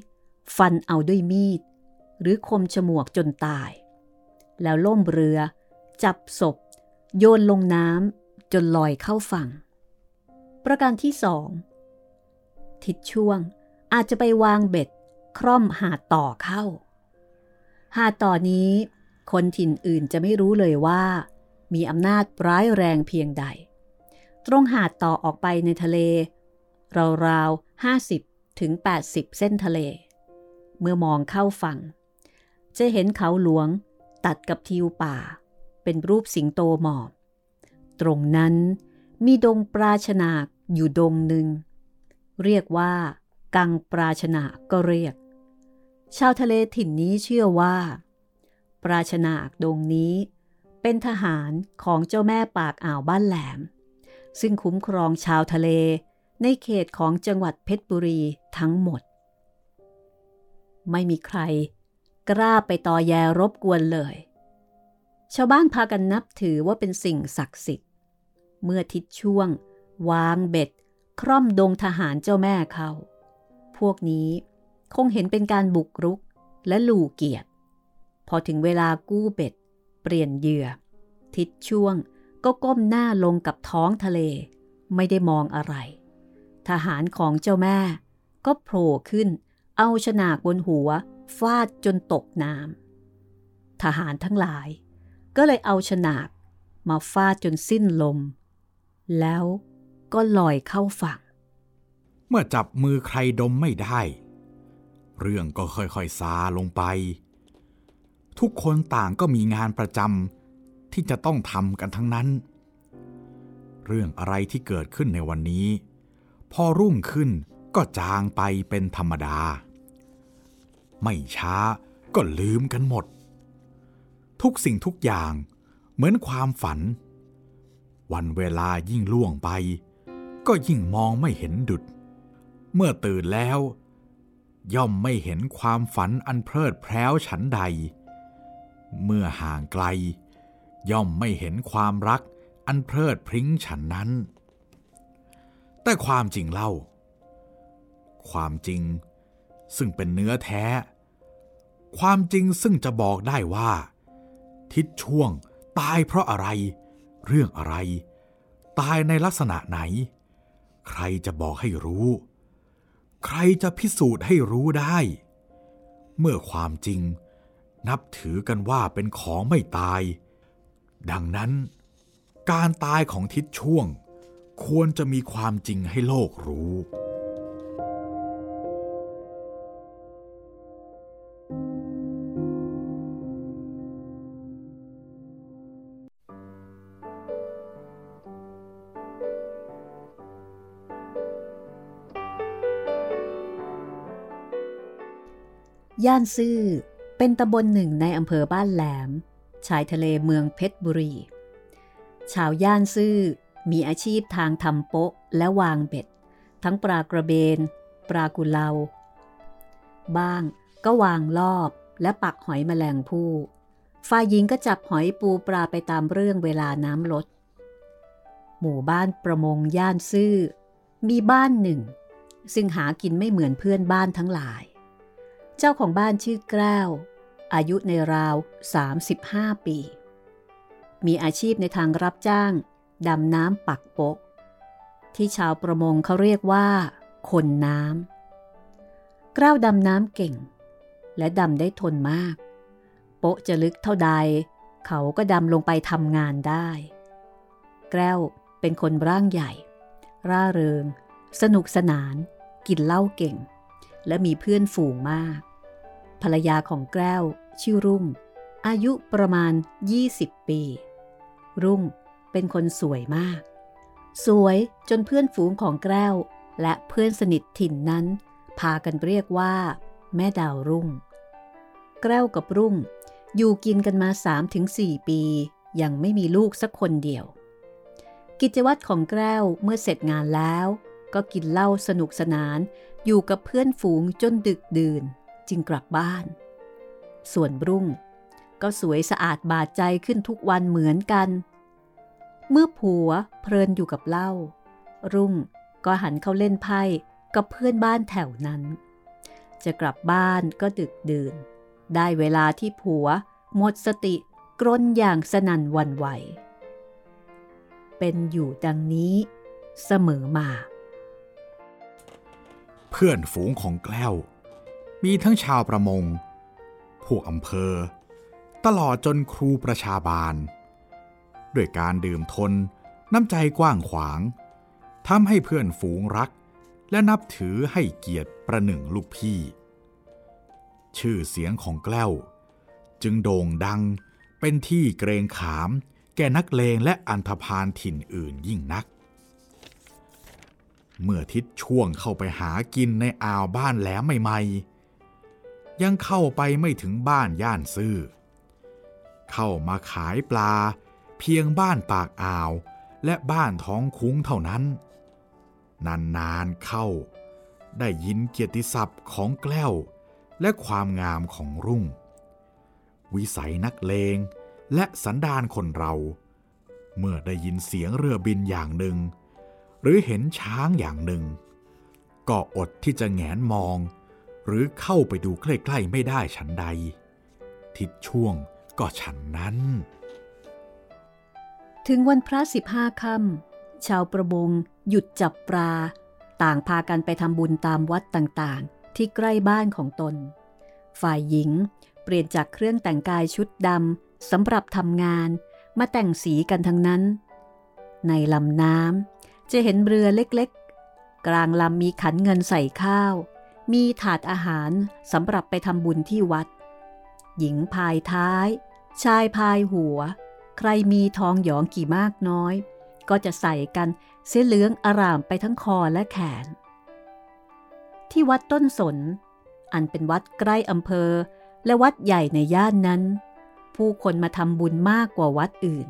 ฟันเอาด้วยมีด หรือคมฉมวกจนตาย แล้วล่มเรือ จับศพ โยนลงน้ำจนลอยเข้าฝั่ง ประการที่สองทิศช่วงอาจจะไปวางเบ็ด คร่อมหาดต่อเข้า หาดต่อนี้ คนถิ่นอื่นจะไม่รู้เลยว่า มีอำนาจร้ายแรงเพียงใด ตรงหาดต่อออกไปในทะเล ราวๆ50ถึง 80 เส้นทะเล เมื่อมองเข้าฝั่ง จะเห็นเขาหลวงตัดกับทิวป่า เป็นรูปสิงโตหมอบ ตรงนั้นมีดงปราชนาอยู่ดงหนึ่ง เรียกว่า กังปราชนาก็เรียก ชาวทะเลถิ่นนี้เชื่อว่า ปราชนาคดงนี้ เป็นทหารของเจ้าแม่ปากอ่าวบ้านแหลม ซึ่งคุ้มครองชาวทะเลในเขตของจังหวัดเพชรบุรีทั้งหมด ไม่มีใคร กล้าไปต่อแยรบกวนเลย ชาวบ้านพากันนับถือว่าเป็นสิ่งศักดิ์สิทธิ์ เมื่อทิศช่วง วางเบ็ด คร่อมดงทหารเจ้าแม่เขา พวกนี้คงเห็นเป็นการบุกรุกและหลู่เกียรติ พอถึงเวลากู้เบ็ด เปลี่ยนเหยื่อ ทิศช่วงก็ก้มหน้าลงกับท้องทะเล ไม่ได้มองอะไร ทหารของเจ้าแม่ ก็โผล่ขึ้น เอาฉนากบนหัว ฟาดจนตกน้ำทหารทั้งหลาย ก็เลยเอาฉนากมาฟาดจนสิ้นลม แล้วก็ลอยเข้าฝั่ง
เมื่อจับมือใครดมไม่ได้ เรื่องก็ค่อยๆซาลงไป ทุกคนต่างก็มีงานประจำที่จะต้องทำกันทั้งนั้น เรื่องอะไรที่เกิดขึ้นในวันนี้ พอรุ่งขึ้นก็จางไปเป็นธรรมดา ไม่ช้าก็ลืมกันหมด ทุกสิ่งทุกอย่างเหมือนความฝัน วันเวลายิ่งล่วงไป ก็ยิ่งมองไม่เห็นดุด เมื่อตื่นแล้ว ย่อมไม่เห็นความฝันอันเพลิดเพล้วฉันใด เมื่อห่างไกล ย่อมไม่เห็นความรักอันเพลิดพริ้งฉันนั้น แต่ความจริงเล่า ความจริงซึ่งเป็นเนื้อแท้ ความจริงซึ่งจะบอกได้ว่า ทิศช่วงตายเพราะอะไร เรื่องอะไร ตายในลักษณะไหน ใครจะบอกให้รู้ ใครจะพิสูจน์ให้รู้ได้ เมื่อความจริง นับถือกันว่าเป็นของไม่ตาย ดังนั้น การตายของทิศช่วง ควรจะมีความจริงให้โลกรู้
ย่านซื่อ เป็นตำบลหนึ่งในอำเภอบ้านแหลม ชายทะเลเมืองเพชรบุรี ชาวย่านซื่อมีอาชีพทางทำโป๊ะและวางเบ็ด ทั้งปลากระเบน ปลากุเลา บ้างก็วางลอบและปักหอยแมลงภู่ฝ่ายหญิงก็จับหอยปูปลาไปตามเรื่องเวลาน้ำลด หมู่บ้านประมงย่านซื่อ มีบ้านหนึ่ง ซึ่งหากินไม่เหมือนเพื่อนบ้านทั้งหลาย เจ้าของบ้านชื่อแก้ว อายุในราว 35 ปี มีอาชีพในทางรับจ้างดำน้ำปักโปกที่ชาวประมงเขาเรียกว่า คนน้ำกล้าวดำน้ำเก่ง และดำได้ทนมาก โปะจะลึกเท่าใด เขาก็ดำลงไปทำงานได้ แก้วเป็นคนร่างใหญ่ ร่าเริง สนุกสนาน กินเหล้าเก่ง และมีเพื่อนฝูงมาก ภรรยาของแก้ว ชื่อรุ่ง อายุประมาณ 20 ปี รุ่งเป็นคนสวยมาก สวยจนเพื่อนฝูงของแก้ว และเพื่อนสนิทถิ่นนั้น พากันเรียกว่า แม่ดาวรุ่ง แก้วกับรุ่ง อยู่กินกันมา 3-4 ปี ยังไม่มีลูกสักคนเดียว กิจวัตรของแก้วเมื่อเสร็จงานแล้วก็กินเหล้าสนุกสนานอยู่กับเพื่อนฝูงจนดึกดื่น จึงกลับบ้าน ส่วนรุ่ง ก็สวยสะอาดบาดใจขึ้นทุกวันเหมือนกัน เมื่อผัวเพลินอยู่กับเหล้ารุ่งก็หันเข้าเล่นไพ่กับเพื่อนบ้านแถวนั้น จะกลับบ้านก็ดึกดื่น ได้เวลาที่ผัวหมดสติกรนอย่างสนั่นวันไหว เป็นอยู่ดังนี้เสมอมา
เพื่อนฝูงของแกล้ว มีทั้งชาวประมง พวกอำเภอ ตลอดจนครูประชาบาล ด้วยการดื่มทนน้ำใจกว้างขวางทำให้เพื่อนฝูงรัก และนับถือให้เกียรติประหนึ่งลูกพี่ ชื่อเสียงของแกล้ว จึงโด่งดังเป็นที่เกรงขาม แก่นักเลงและอันธพาลถิ่นอื่นยิ่งนัก เมื่อทิศช่วงเข้าไปหากินในอ่าวบ้านแหลมใหม่ๆ ยังเข้าไปไม่ถึงบ้านย่านซื่อ เข้ามาขายปลา เพียงบ้านปากอ่าว และบ้านท้องคุ้งเท่านั้น นานๆเข้า ได้ยินเกียรติศัพท์ของแกล้ว และความงามของรุ่ง วิสัยนักเลงและสันดานคนเรา เมื่อได้ยินเสียงเรือบินอย่างหนึ่ง หรือเห็นช้างอย่างหนึ่ง ก็อดที่จะแงนมอง หรือเข้าไปดูใกล้ๆไม่ได้ฉันใด ทิศช่วงก็ฉันนั้น
ถึงวันพระสิบห้าค่ำชาวประมงหยุดจับปลา ต่างพากันไปทำบุญตามวัดต่างๆ ที่ใกล้บ้านของตน ฝ่ายหญิงเปลี่ยนจากเครื่องแต่งกายชุดดำสำหรับทำงานมาแต่งสีกันทั้งนั้น ในลำน้ำจะเห็นเรือเล็กๆ กลางลำมีขันเงินใส่ข้าว มีถาดอาหารสำหรับไปทำบุญที่วัด หญิงพายท้าย ชายพายหัว ใครมีทองหยองกี่มากน้อย ก็จะใส่กันเส้เหลืองอารามไปทั้งคอและแขน ที่วัดต้นสน อันเป็นวัดใกล้อำเภอ และวัดใหญ่ในย่านนั้น ผู้คนมาทำบุญมากกว่าวัดอื่น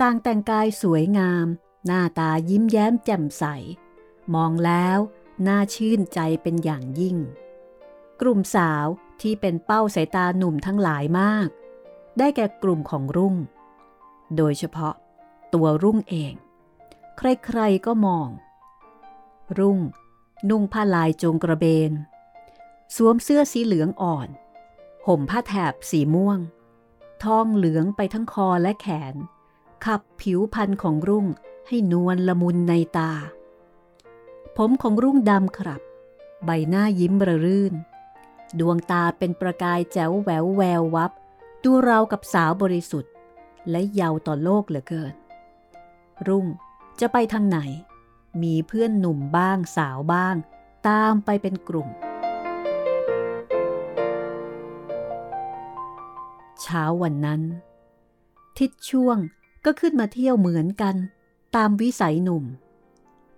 ต่างแต่งกายสวยงาม หน้าตายิ้มแย้มแจ่มใส มองแล้ว น่าชื่นใจเป็นอย่างยิ่ง กลุ่มสาวที่เป็นเป้าสายตาหนุ่มทั้งหลายมาก ได้แก่กลุ่มของรุ่ง โดยเฉพาะตัวรุ่งเอง ใครๆก็มอง รุ่ง นุ่งผ้าลายจงกระเบน สวมเสื้อสีเหลืองอ่อน ห่มผ้าแถบสีม่วง ทองเหลืองไปทั้งคอและแขน ขับผิวพันธ์ของรุ่งให้นวลละมุนในตา ผมของรุ่งดำครับ ใบหน้ายิ้มระรื่น ดวงตาเป็นประกายแจ๋วแหววแวววับ ดูเรากับสาวบริสุทธิ์ และเยาวต่อโลกเหลือเกิน รุ่งจะไปทางไหน มีเพื่อนหนุ่มบ้างสาวบ้าง ตามไปเป็นกลุ่ม เช้าวันนั้น ทิศช่วงก็ขึ้นมาเที่ยวเหมือนกัน ตามวิสัยหนุ่ม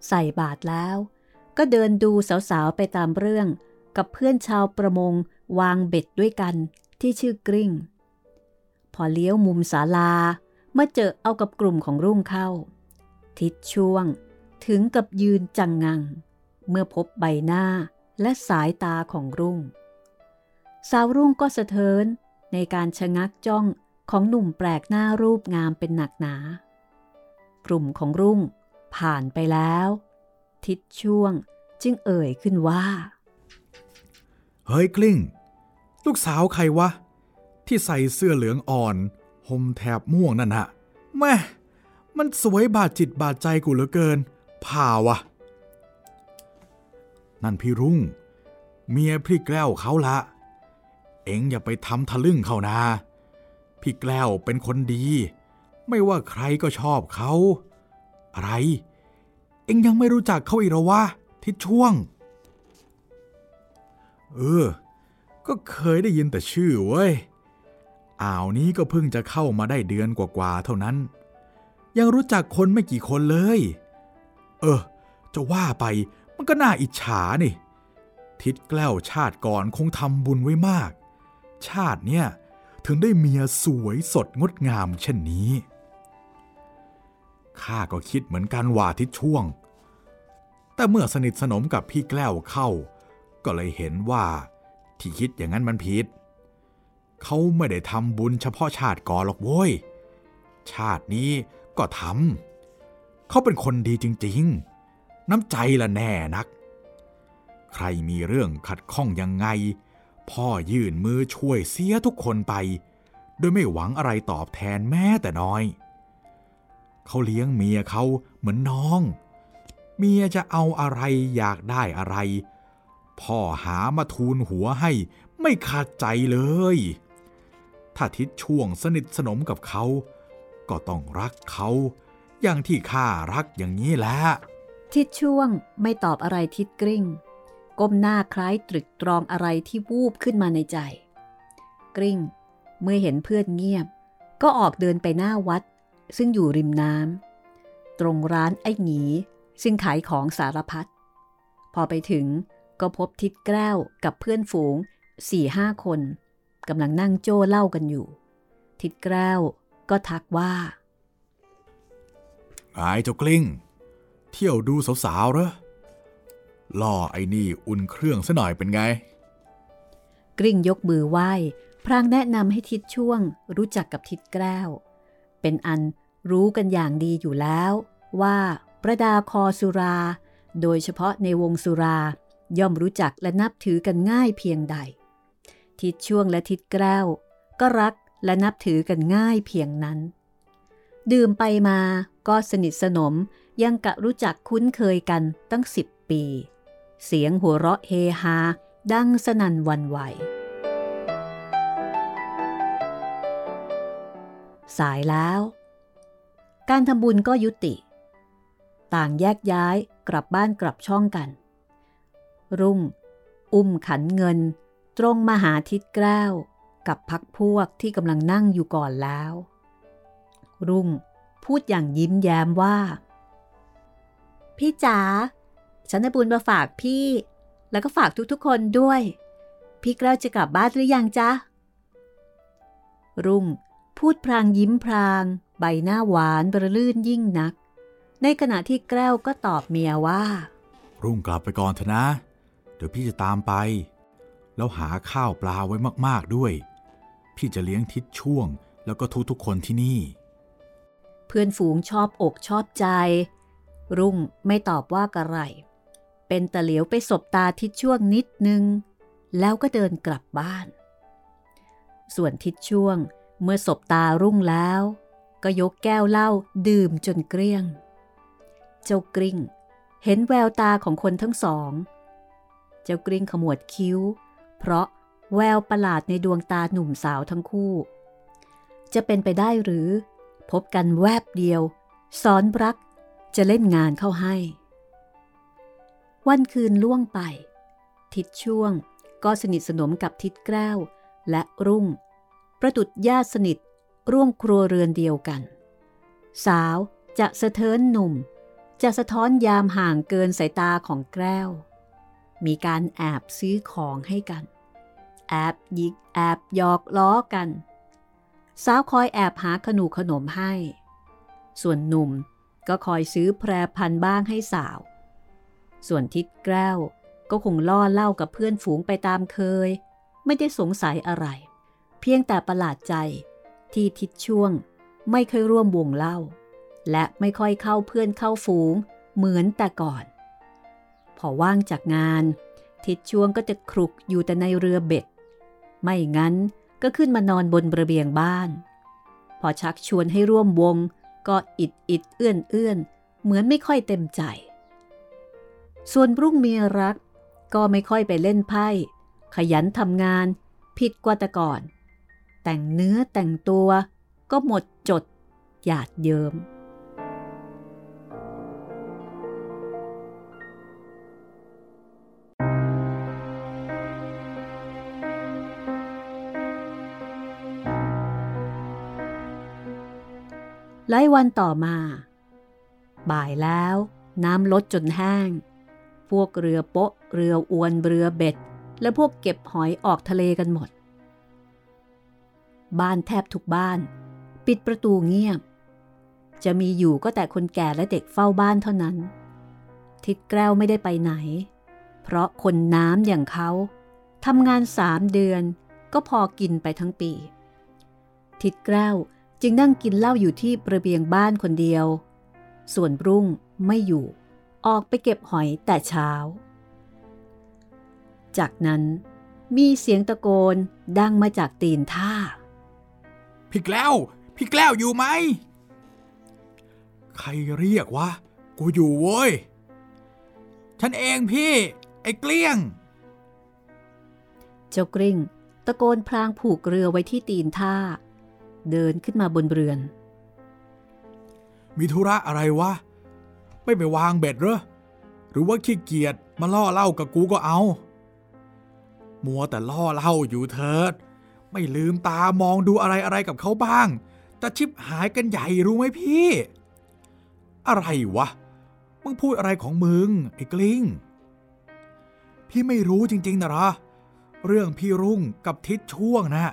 ใส่บาทแล้ว ก็เดินดูสาวๆไปตามเรื่อง กับเพื่อนชาวประมงวางเบ็ดด้วยกันที่ชื่อกริ้งพอเลี้ยวมุมศาลาเมื่อเจอเอากับกลุ่มของรุ่งเข้า ทิดช่วงถึงกับยืนจังงัง เมื่อพบใบหน้าและสายตาของรุ่ง สาวรุ่งก็สะเทินในการชะงักจ้องของหนุ่มแปลกหน้ารูปงามเป็นหนักหนา กลุ่มของรุ่ง ผ่านไปแล้ว ทิดช่วงจึงเอ่ยขึ้นว่า
เฮ้ยกลิ้ง ลูกสาวใครวะ ที่ใส่เสื้อเหลืองอ่อนห่มแถบม่วงนั่นฮะแม่มันสวยบาดจิตบาดใจกูเหลือเกิน ผ่าวะ นั่นพี่รุ่ง เมียพี่แก้วเขาละ เอ็งอย่าไปทำทะลึ่งเขานาพี่แก้วเป็นคนดี ไม่ว่าใครก็ชอบเขา อะไร เอ็งยังไม่รู้จักเขาอีกหรอวะทิศช่วง เออ ก็เคยได้ยินแต่ชื่อเว้ย อ่าวนี้ก็เพิ่งจะเข้ามาได้เดือนกว่าๆเท่านั้น ยังรู้จักคนไม่กี่คนเลย เออ จะว่าไปมันก็น่าอิจฉานี่ ทิดแกล้วชาติก่อนคงทำบุญไว้มาก ชาติเนี่ยถึงได้เมียสวยสดงดงามเช่นนี้ ข้าก็คิดเหมือนกันว่าทิดช่วง แต่เมื่อสนิทสนมกับพี่แกล้วเข้า ก็เลยเห็นว่าที่คิดอย่างนั้นมันผิด เขาไม่ได้ทำบุญเฉพาะชาติก่อนหรอกโว้ย ชาตินี้ก็ทำ เขาเป็นคนดีจริง ๆ น้ำใจละแน่นัก ใครมีเรื่องขัดข้องยังไง พ่อยื่นมือช่วยเสียทุกคนไป โดยไม่หวังอะไรตอบแทนแม้แต่น้อย เขาเลี้ยงเมียเขาเหมือนน้อง เมียจะเอาอะไรอยากได้อะไร พ่อหามาทูลหัวให้ไม่ขาดใจเลย ถ้าทิศช่วงสนิทสนมกับเขา ก็ต้องรักเขาอย่างที่ข้ารักอย่างนี้แหละ
ทิดช่วงไม่ตอบอะไรทิดกริ้ง ก้มหน้าคล้ายตรึกตรองอะไรที่วูบขึ้นมาในใจ กริ้ง เมื่อเห็นเพื่อนเงียบ ก็ออกเดินไปหน้าวัด ซึ่งอยู่ริมน้ำตรงร้านไอ้หงีซึ่งขายของสารพัดพอไปถึงก็พบทิดแก้วกับเพื่อนฝูงสี่ห้าคนกำลังนั่งโจ้เล่ากันอยู่ ทิดแก้วก็ทักว่า
ไอ้เจ้ากลิ้ง เที่ยวดูสาวๆเหรอล่อไอ้นี่อุ่นเครื่องซะหน่อยเป็นไง
กริ่งยกมือไหว้ พรางแนะนำให้ทิดช่วงรู้จักกับทิดแก้ว เป็นอันรู้กันอย่างดีอยู่แล้ว ว่าประดาคอสุรา โดยเฉพาะในวงสุรา ย่อมรู้จักและนับถือกันง่ายเพียงใด ทิดช่วงและทิดแก้ว ก็รักและนับถือกันง่ายเพียงนั้น ดื่มไปมาก็สนิทสนมยังกะรู้จักคุ้นเคยกันตั้งสิบปี เสียงหัวเราะเฮฮาดังสนั่นวันไหว สายแล้ว การทำบุญก็ยุติ ต่างแยกย้ายกลับบ้านกลับช่องกัน รุ่ง อุ้มขันเงิน ตรงมาหาทิศแก้ว กับพักพวกที่กำลังนั่งอยู่ก่อนแล้ว รุ่งพูดอย่างยิ้มแย้มว่า พี่จ๋าฉันได้บุญมาฝากพี่ แล้วก็ฝากทุกๆคนด้วย พี่แก้วจะกลับบ้านหรือยังจ๊ะรุ่ง พูดพรางยิ้มพราง ใบหน้าหวานประลื่นยิ่งนัก ในขณะที่แก้วก็ตอบเมียว่า
รุ่งกลับไปก่อนเถอะนะ เดี๋ยวพี่จะตามไป แล้วหาข้าวปลาไว้มากๆด้วย พี่จะเลี้ยงทิศช่วงแล้วก็ทุกๆคนที่นี่
เพื่อนฝูงชอบอกชอบใจ รุ่งไม่ตอบว่ากระไร เป็นตะเหลียวไปสบตาทิศช่วงนิดนึง แล้วก็เดินกลับบ้าน ส่วนทิศช่วง เมื่อสบตารุ่งแล้ว ก็ยกแก้วเหล้าดื่มจนเกลี้ยง เจ้ากริ้งเห็นแววตาของคนทั้งสอง เจ้ากริ้งขมวดคิ้ว เพราะแววประหลาดในดวงตาหนุ่มสาวทั้งคู่ จะเป็นไปได้หรือ พบกันแวบเดียวสอนรักจะเล่นงานเข้าให้ วันคืนล่วงไป ทิศช่วงก็สนิทสนมกับทิศแก้วและรุ่ง ประดุดญาติสนิท ร่วมครัวเรือนเดียวกัน สาวจะสะเทินหนุ่ม จะสะท้อนยามห่างเกินสายตาของแก้ว มีการแอบซื้อของให้กัน แอบยิกแอบหยอกล้อกัน สาวคอยแอบหาขนูขนมให้ ส่วนหนุ่มก็คอยซื้อแพรพันบ้างให้สาว ส่วนทิดแก้วก็คงล่อเล่ากับเพื่อนฝูงไปตามเคย ไม่ได้สงสัยอะไร พียงแต่ประหลาดใจที่ทิดช่วงไม่เคยร่วมวงเล่า และไม่ค่อยเข้าเพื่อนเข้าฝูงเหมือนแต่ก่อน พอว่างจากงาน ทิดช่วงก็จะครุกอยู่แต่ในเรือเบ็ด ไม่งั้นก็ขึ้นมานอนบนระเบียงบ้าน พอชักชวนให้ร่วมวง ก็อิดอิดเอื้อนเอื้อนเหมือนไม่ค่อยเต็มใจ ส่วนรุ่งเมียรัก ก็ไม่ค่อยไปเล่นไพ่ ขยันทำงาน ผิดกว่าแต่ก่อน แต่งเนื้อแต่งตัวก็หมดจดหยาดเยิมหลายวันต่อมา บ่ายแล้วน้ำลดจนแห้ง พวกเรือโป๊ะ เรืออวนเรือเบ็ด และพวกเก็บหอยออกทะเลกันหมด บ้านแทบทุกบ้าน ปิดประตูเงียบ จะมีอยู่ก็แต่คนแก่และเด็กเฝ้าบ้านเท่านั้น ทิดแก้วไม่ได้ไปไหน เพราะคนน้ำอย่างเขาทำงานสามเดือนก็พอกินไปทั้งปี ทิดแก้วจึงนั่งกินเหล้าอยู่ที่ระเบียงบ้านคนเดียว ส่วนรุ่งไม่อยู่ ออกไปเก็บหอยแต่เช้า จากนั้นมีเสียงตะโกนดังมาจากตีนท่า
พี่แก้ว พี่แก้วอยู่ไหม ใครเรียกวะ กูอยู่เว้ย ฉันเองพี่ ไอ้เกลี้ยง
เจ้ากริ่ง ตะโกนพลางผูกเรือไว้ที่ตีนท่า เดินขึ้นมาบนเรือน
มีธุระอะไรวะ ไม่ไปวางเบ็ดเหรอ หรือว่าขี้เกียจมาล่อเล่ากับกูก็เอา มัวแต่ล่อเล่าอยู่เถิด ไม่ลืมตามองดูอะไรอะไรกับเขาบ้าง จะชิบหายกันใหญ่รู้ไหมพี่ อะไรวะ มึงพูดอะไรของมึง ไอ้กลิ้ง พี่ไม่รู้จริง ๆนะหรอ เรื่องพี่รุ่งกับทิศช่วงนะ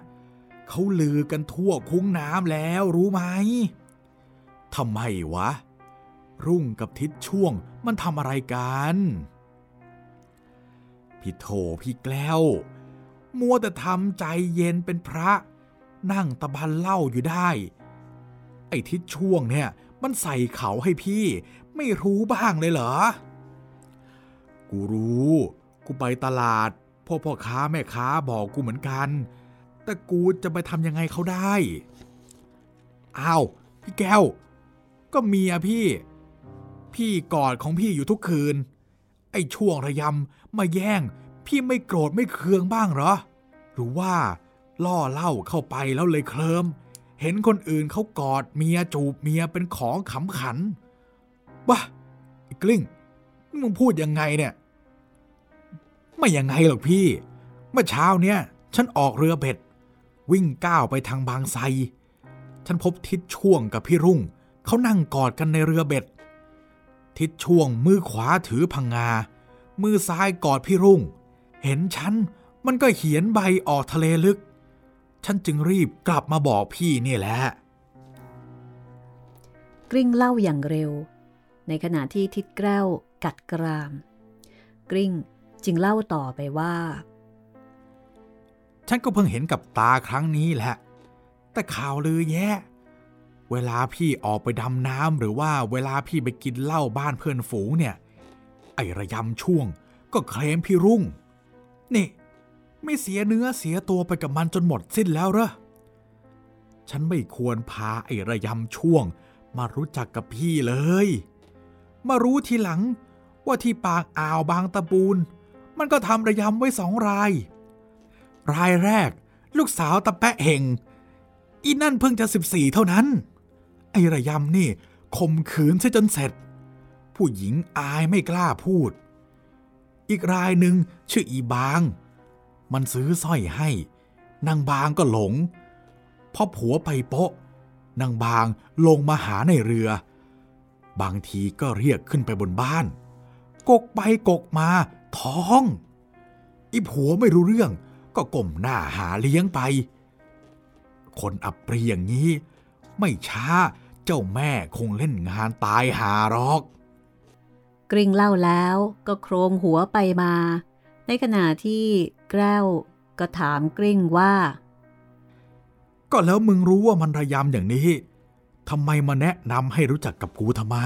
เขาลือกันทั่วคุ้งน้ำแล้วรู้ไหมทำไมวะ รุ่งกับทิศช่วงมันทำอะไรกัน พี่โถพี่แกล้ว มัวแต่ทำใจเย็นเป็นพระ นั่งตะบันเล่าอยู่ได้ ไอ้ทิศช่วงเนี่ย มันใส่เขาให้พี่ ไม่รู้บ้างเลยเหรอ กูรู้ กูไปตลาดพ่อพ่อค้าแม่ค้าบอกกูเหมือนกัน แต่กูจะไปทำยังไงเขาได้ อ้าว พี่แก้ว ก็เมียพี่ พี่กอดของพี่อยู่ทุกคืน ไอ้ช่วงระยำมาแย่ง พี่ไม่โกรธไม่เคืองบ้างเหรอ หรือว่าล่อเล่าเข้าไปแล้วเลยเคลิม เห็นคนอื่นเขากอดเมียจูบเมียเป็นของขำขันบ้าไอ้กลิ้งมึงพูดยังไงเนี่ย ไม่ยังไงหรอกพี่ เมื่อเช้าเนี้ยฉันออกเรือเบ็ด วิ่งก้าวไปทางบางไทรฉันพบทิศช่วงกับพี่รุ่ง เขานั่งกอดกันในเรือเบ็ด ทิศช่วงมือขวาถือพังงา มือซ้ายกอดพี่รุ่ง เห็นฉันมันก็เขียนใบออกทะเลลึก ฉันจึงรีบกลับมาบอกพี่นี่แหละ
กริ้งเล่าอย่างเร็ว ในขณะที่ทิดแก้วกัดกราม กริ้งจึงเล่าต่อไปว่า
ฉันก็เพิ่งเห็นกับตาครั้งนี้แหละ แต่ข่าวลือแย่เวลาพี่ออกไปดำน้ำหรือว่าเวลาพี่ไปกินเหล้าบ้านเพื่อนฝูงเนี่ย ไอระยำช่วงก็เคลมพี่รุ่ง นี่ ไม่เสียเนื้อเสียตัวไปกับมันจนหมดสิ้นแล้วเหรอ ฉันไม่ควรพาไอระยำช่วง มารู้จักกับพี่เลย มารู้ทีหลังว่าที่ปากอ่าวบางตะปูน มันก็ทำระยำไว้สองราย รายแรก ลูกสาวตะแปะเฮงอีนั่นเพิ่งจะสิบสี่เท่านั้น ไอ้ระยำนี่ข่มขืนซะจนเสร็จ ผู้หญิงอายไม่กล้าพูด อีกรายหนึ่งชื่ออีบาง มันซื้อสร้อยให้ นางบางก็หลงพอผัวไปโปะนางบางลงมาหาในเรือ บางทีก็เรียกขึ้นไปบนบ้าน กกไปกกมา ท้อง อีผัวไม่รู้เรื่อง ก็ก้มหน้าหาเลี้ยงไป คนอับปรีอย่างนี้ ไม่ช้าเจ้าแม่คงเล่นงานตายหาหรอก
กริ่งเล่าแล้วก็โครงหัวไปมา ในขณะที่แก้วก็ถามกริ่งว่า
ก็แล้วมึงรู้ว่ามันระยำอย่างนี้ทำไมมาแนะนำให้รู้จักกับกูทำไม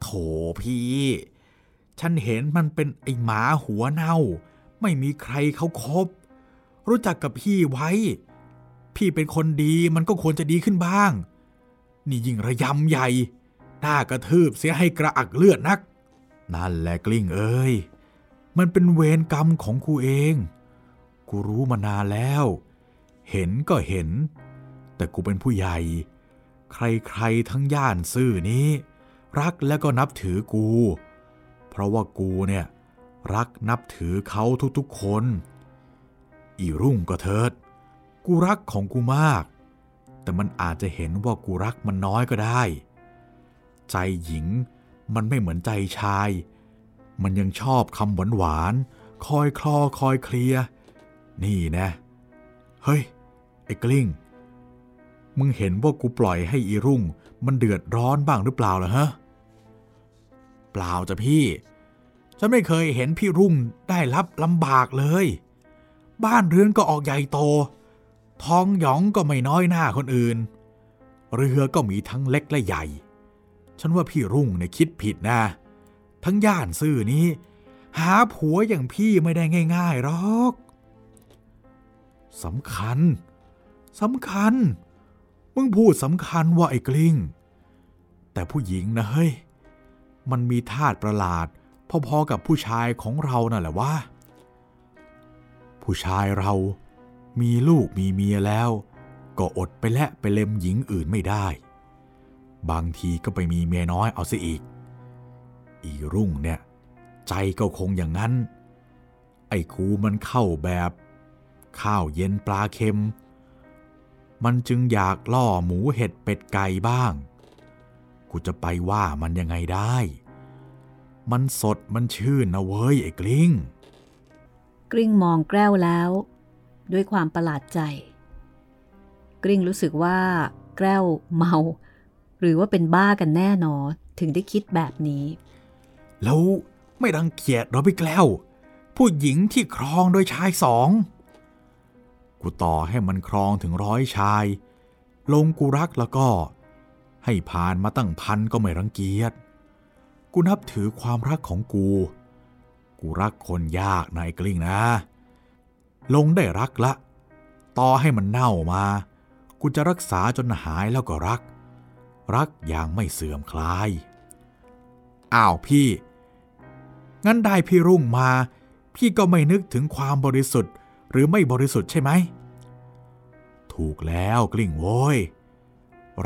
โถพี่ ฉันเห็นมันเป็นไอหมาหัวเน่า ไม่มีใครเขาครบรู้จักกับพี่ไว้ พี่เป็นคนดีมันก็ควรจะดีขึ้นบ้าง นี่ยิ่งระยำใหญ่ หน้ากระทืบเสียให้กระอักเลือดนัก นั่นแหละกลิ้งเอ้ย มันเป็นเวรกรรมของกูเอง กูรู้มานานแล้ว เห็นก็เห็น แต่กูเป็นผู้ใหญ่ ใครๆทั้งย่านซื่อนี้ รักและก็นับถือกู เพราะว่ากูเนี่ยรักนับถือเขาทุกๆคน อีรุ่งก็เถิด กูรักของกูมาก แต่มันอาจจะเห็นว่ากูรักมันน้อยก็ได้ ใจหญิงมันไม่เหมือนใจชาย มันยังชอบคำหวานหวานๆคอยคลอคอยเคลีย นี่นะ เฮ้ย ไอ้กลิ้ง มึงเห็นว่ากูปล่อยให้อีรุ่ง มันเดือดร้อนบ้างหรือเปล่าล่ะฮะ เปล่าจ้ะพี่ ฉันไม่เคยเห็นพี่รุ่งได้รับลำบากเลย บ้านเรือนก็ออกใหญ่โตทองหยองก็ไม่น้อยหน้าคนอื่น เรือก็มีทั้งเล็กและใหญ่ ฉันว่าพี่รุ่งเนี่ยคิดผิดนะ ทั้งย่านซื่อนี้ หาผัวอย่างพี่ไม่ได้ง่ายๆหรอกสำคัญสำคัญ มึงพูดสำคัญว่าไอ้กลิ้ง แต่ผู้หญิงนะเฮ้ย มันมีธาตุประหลาด พอๆกับผู้ชายของเรานั่นแหละว่า ผู้ชายเรามีลูกมีเมียแล้ว ก็อดไปและไปเล็มหญิงอื่นไม่ได้ บางทีก็ไปมีเมียน้อยเอาซะอีก อีรุ่งเนี่ย ใจก็คงอย่างนั้น ไอ้กูมันเข้าแบบ ข้าวเย็นปลาเค็ม มันจึงอยากล่อหมูเห็ดเป็ดไก่บ้าง กูจะไปว่ามันยังไงได้ มันสดมันชื่นนะเว้ยไอ้กลิ้ง
กริ่งมองแก้วแล้ว ด้วยความประหลาดใจกริ่งรู้สึกว่าแก้วเมา หรือว่าเป็นบ้ากันแน่นอนถึงได้คิดแบบนี้
แล้วไม่รังเกียจเหราพี่แกล้ว ผู้หญิงที่ครองโดยชายสอง กูต่อให้มันครองถึงร้อยชาย ลงกูรักแล้วก็ ให้ผ่านมาตั้งพันก็ไม่รังเกียจ กูนับถือความรักของกู กูรักคนยากนายกลิ้งนะ ลงได้รักละ ต่อให้มันเน่ามา กูจะรักษาจนหายแล้วก็รัก รักอย่างไม่เสื่อมคลาย อ้าวพี่ งั้นได้พี่รุ่งมา พี่ก็ไม่นึกถึงความบริสุทธิ์ หรือไม่บริสุทธิ์ใช่ไหม ถูกแล้วกลิ่งโว้ย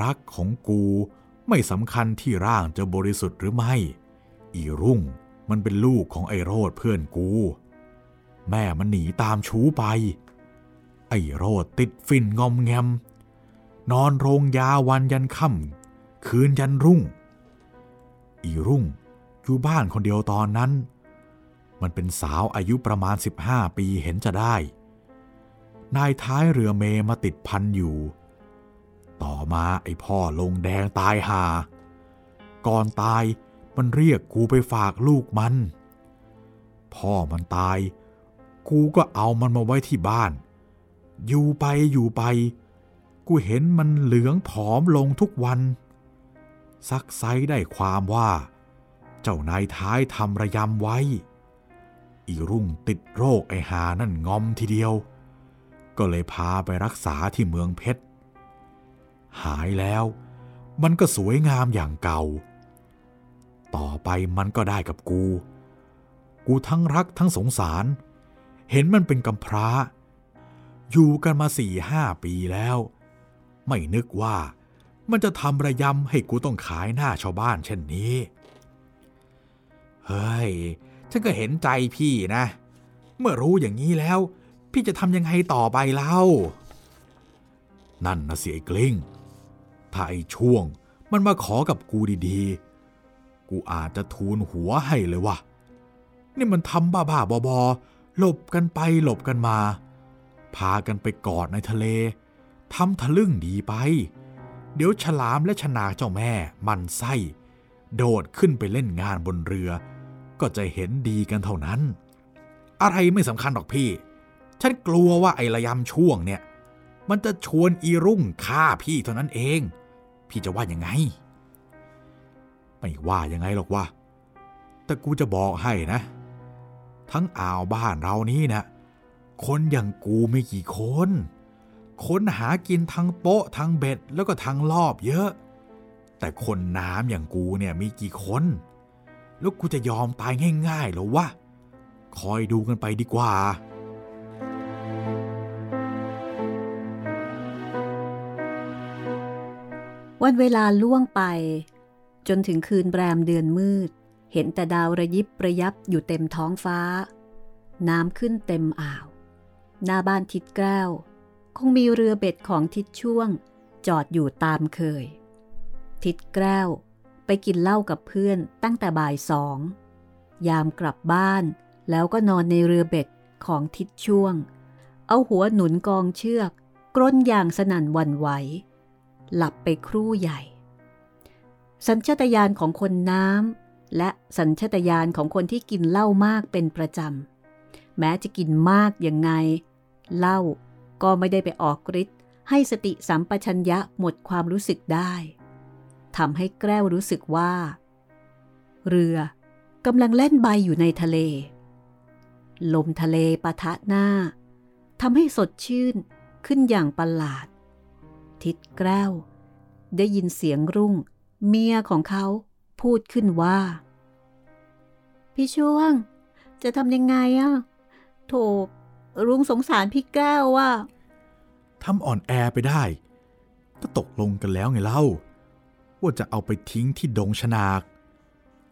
รักของกูไม่สำคัญที่ร่างจะบริสุทธิ์หรือไม่ อีรุ่งมันเป็นลูกของไอโรดเพื่อนกู แม่มันหนีตามชูไป ไอโรดติดฟินงอมแงม นอนโรงยาวันยันค่ำ คืนยันรุ่ง อีรุ่งอยู่บ้านคนเดียวตอนนั้น มันเป็นสาวอายุประมาณ 15 ปีเห็นจะได้ นายท้ายเรือเมมาติดพันอยู่ ต่อมาไอพ่อลงแดงตายหา ก่อนตายมันเรียกกูไปฝากลูกมัน พ่อมันตาย กูก็เอามันมาไว้ที่บ้าน อยู่ไปอยู่ไป กูเห็นมันเหลืองผอมลงทุกวัน ซักไซได้ความว่า เจ้านายท้ายทำระยำไว้ อีรุ่งติดโรคไอหานั่นงอมทีเดียว ก็เลยพาไปรักษาที่เมืองเพชร หายแล้วมันก็สวยงามอย่างเก่า ต่อไปมันก็ได้กับกู กูทั้งรักทั้งสงสาร เห็นมันเป็นกำพร้า อยู่กันมาสี่ห้าปีแล้ว ไม่นึกว่า มันจะทำระยำให้กูต้องขายหน้าชาวบ้านเช่นนี้ เฮ้ย ฉันก็เห็นใจพี่นะ เมื่อรู้อย่างนี้แล้ว พี่จะทำยังไงต่อไปเล่า นั่นนะเสียกลิ้ง ถ้าไอ้ช่วงมันมาขอกับกูดีๆ กูอาจจะทูลหัวให้เลยวะนี่มันทำบ้าๆบอๆหลบกันไปหลบกันมา พากันไปกอดในทะเลทำทะลึ่งดีไป เดี๋ยวฉลามและชนาเจ้าแม่มันไส้ โดดขึ้นไปเล่นงานบนเรือ ก็จะเห็นดีกันเท่านั้น อะไรไม่สำคัญหรอกพี่ ฉันกลัวว่าไอ้ระยำช่วงเนี่ย มันจะชวนอีรุ่งฆ่าพี่เท่านั้นเอง พี่จะว่ายังไง ไม่ว่ายังไงหรอกว่า แต่กูจะบอกให้นะ ทั้งอ่าวบ้านเรานี้นะคนอย่างกูไม่กี่คน ค้นหากินทั้งโป๊ะทั้งเบ็ดแล้วก็ทั้งรอบเยอะ แต่คนน้ำอย่างกูเนี่ยมีกี่คน แล้วกูจะยอมตายง่ายๆหรอวะ คอยดูกันไปดีกว่า
วันเวลาล่วงไป จนถึงคืนแรมเดือนมืด เห็นแต่ดาวระยิบระยับอยู่เต็มท้องฟ้า น้ำขึ้นเต็มอ่าว หน้าบ้านทิดแก้ว คงมีเรือเบ็ดของทิดช่วง จอดอยู่ตามเคย ทิดแก้วไปกินเหล้ากับเพื่อนตั้งแต่บ่ายสอง ยามกลับบ้านแล้วก็นอนในเรือเบ็ดของทิดช่วง เอาหัวหนุนกองเชือกกล้นอย่างสนั่นวันไหว หลับไปครู่ใหญ่ สัญชาตญาณของคนน้ำและสัญชาตญาณของคนที่กินเหล้ามากเป็นประจำ แม้จะกินมากยังไงเหล้า ก็ไม่ได้ไปออกฤทธิ์ให้สติสัมปชัญญะหมดความรู้สึกได้ทำให้แกล้วรู้สึกว่า เรือกำลังเล่นใบอยู่ในทะเล ลมทะเลปะทะหน้าทำให้สดชื่นขึ้นอย่างประหลาด ทิดแกล้วได้ยินเสียงรุ่ง เมียของเขาพูดขึ้นว่า พี่ช่วง จะทำยังไงอะโถ รุ้งสงสารพี่แก้วว่า
ทำอ่อนแอไปได้ก็ตกลงกันแล้วไงเล่า ว่าจะเอาไปทิ้งที่ดงชนาก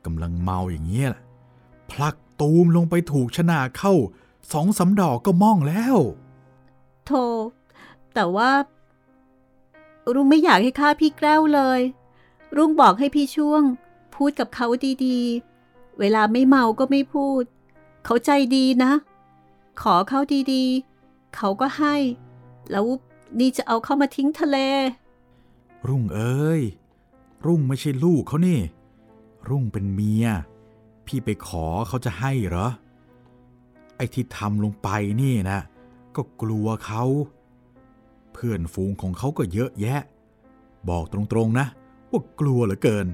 กำลังเมาอย่างเงี้ยพลักตูมลงไปถูกชนาเข้าสองสาดอกก็ม่องแล้ว
โธ่แต่ว่า รุ่งไม่อยากให้ฆ่าพี่แก้วเลย รุ่งบอกให้พี่ช่วง พูดกับเขาดีๆ เวลาไม่เมาก็ไม่พูด เขาใจดีนะ ขอเขาดีๆ เขาก็ให้ แล้วนี่จะเอาเข้ามาทิ้งทะเล
รุ่งเอ้ย รุ่งไม่ใช่ลูกเขานี่ รุ่งเป็นเมีย พี่ไปขอเขาจะให้เหรอ ไอ้ที่ทำลงไปนี่นะ ก็กลัวเขา เพื่อนฝูงของเขาก็เยอะแยะ บอกตรงๆนะ ว่ากลัวเหลือเกิน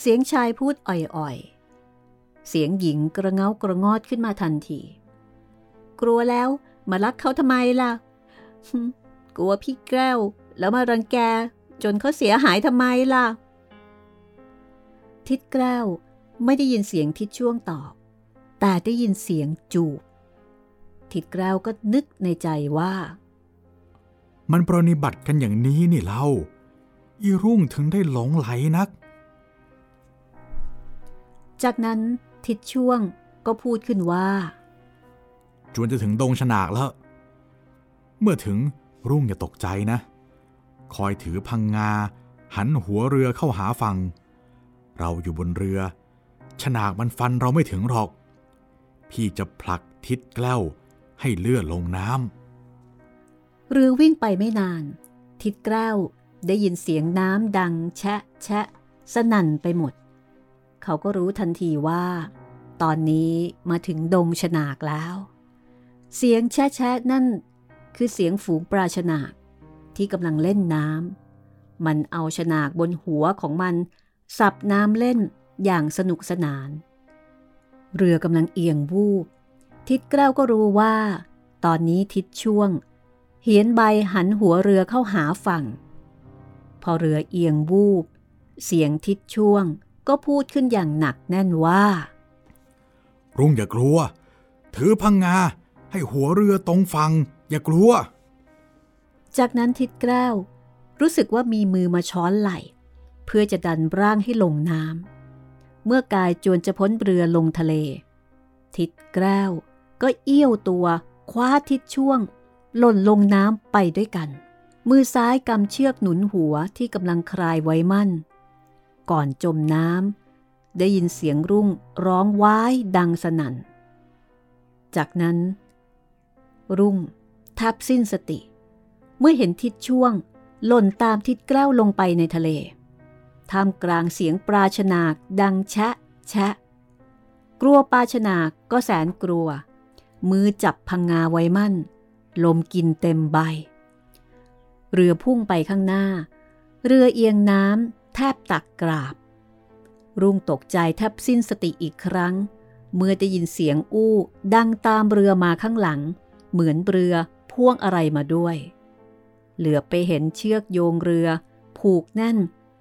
เสียงชายพูดอ่อยๆ เสียงหญิงกระเงากระงอดขึ้นมาทันที กลัวแล้วมารักเขาทำไมล่ะ กลัวพี่แก้ว แล้วมารังแก จนเขาเสียหายทำไมล่ะ ทิดแก้วไม่ได้ยินเสียงทิดช่วงตอบ แต่ได้ยินเสียงจูบ ทิดแก้วก็นึกในใจว่า
มันปรนิบัติกันอย่างนี้นี่เล่า อีรุ่งถึงได้หลงไหลนัก
จากนั้น ทิดช่วงก็พูดขึ้นว่า
จวนจะถึงดงฉนากแล้ว เมื่อถึงรุ่งอย่าตกใจนะ คอยถือพังงา หันหัวเรือเข้าหาฝั่ง เราอยู่บนเรือ ฉนากมันฟันเราไม่ถึงหรอก พี่จะผลักทิศแกล้วให้เลื่อนลงน้ำ
เรือวิ่งไปไม่นาน ทิศแกล้วได้ยินเสียงน้ำดังแชะแชะ สนั่นไปหมด เขาก็รู้ทันทีว่า ตอนนี้มาถึงดงฉนากแล้ว เสียงแชะแชะนั่น คือเสียงฝูงปลาฉนากที่กำลังเล่นน้ำมันเอาฉนากบนหัวของมัน สับน้ำเล่นอย่างสนุกสนาน เรือกำลังเอียงวูบทิดแก้วก็รู้ว่า ตอนนี้ทิดช่วง เหียนใบหันหัวเรือเข้าหาฝั่ง พอเรือเอียงวูบ เสียงทิดช่วง ก็พูดขึ้นอย่างหนักแน่นว่า
รุ่งอย่ากลัว ถือพังงา ให้หัวเรือตรงฝั่งอย่ากลัว
จากนั้นทิดแก้ว รู้สึกว่ามีมือมาช้อนไหล เพื่อจะดันร่างให้ลงน้ำเมื่อกายจวนจะพ้นเรือลงทะเล ทิดแก้วก็เอี้ยวตัวคว้าทิดช่วง หล่นลงน้ำไปด้วยกัน มือซ้ายกำเชือกหนุนหัวที่กำลังคลายไว้มั่น ก่อนจมน้ำได้ยินเสียงรุ่งร้องว้ายดังสนั่น จากนั้น รุ่งแทบสิ้นสติ เมื่อเห็นทิศช่วงหล่นตามทิศแกล้วลงไปในทะเลท่ามกลางเสียงปราชนาดังแชะแชะ กลัวปราชนาก็แสนกลัว มือจับพังงาไว้มั่น ลมกินเต็มใบ เรือพุ่งไปข้างหน้า เรือเอียงน้ำ แทบตักกราบ รุ่งตกใจแทบสิ้นสติอีกครั้ง เมื่อได้ยินเสียงอู้ดังตามเรือมาข้างหลัง เหมือนเรือพ่วงอะไรมาด้วย เหลือไปเห็นเชือกโยงเรือ ผูกแน่น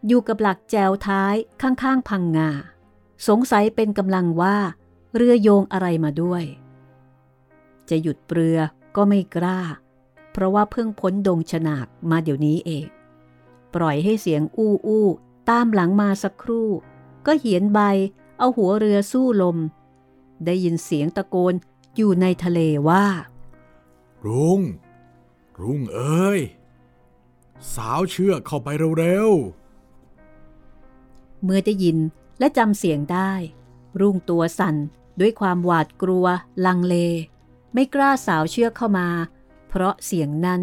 อยู่กับหลักแจวท้ายข้างๆพังงา สงสัยเป็นกำลังว่า เรือโยงอะไรมาด้วย จะหยุดเรือก็ไม่กล้า เพราะว่าเพิ่งพ้นดงฉนากมาเดี๋ยวนี้เอง ปล่อยให้เสียงอู้อู้ตามหลังมาสักครู่ ก็เหียนใบเอาหัวเรือสู้ลม ได้ยินเสียงตะโกนอยู่ในทะเลว่า
รุง้งรุ่งเอ้ย สาวเชือกเข้าไปเร็ว
เมื่อได้ยินและจำเสียงได้ รุ่งตัวสั่นด้วยความหวาดกลัว ลังเล ไม่กล้าสาวเชือกเข้ามา เพราะเสียงนั้น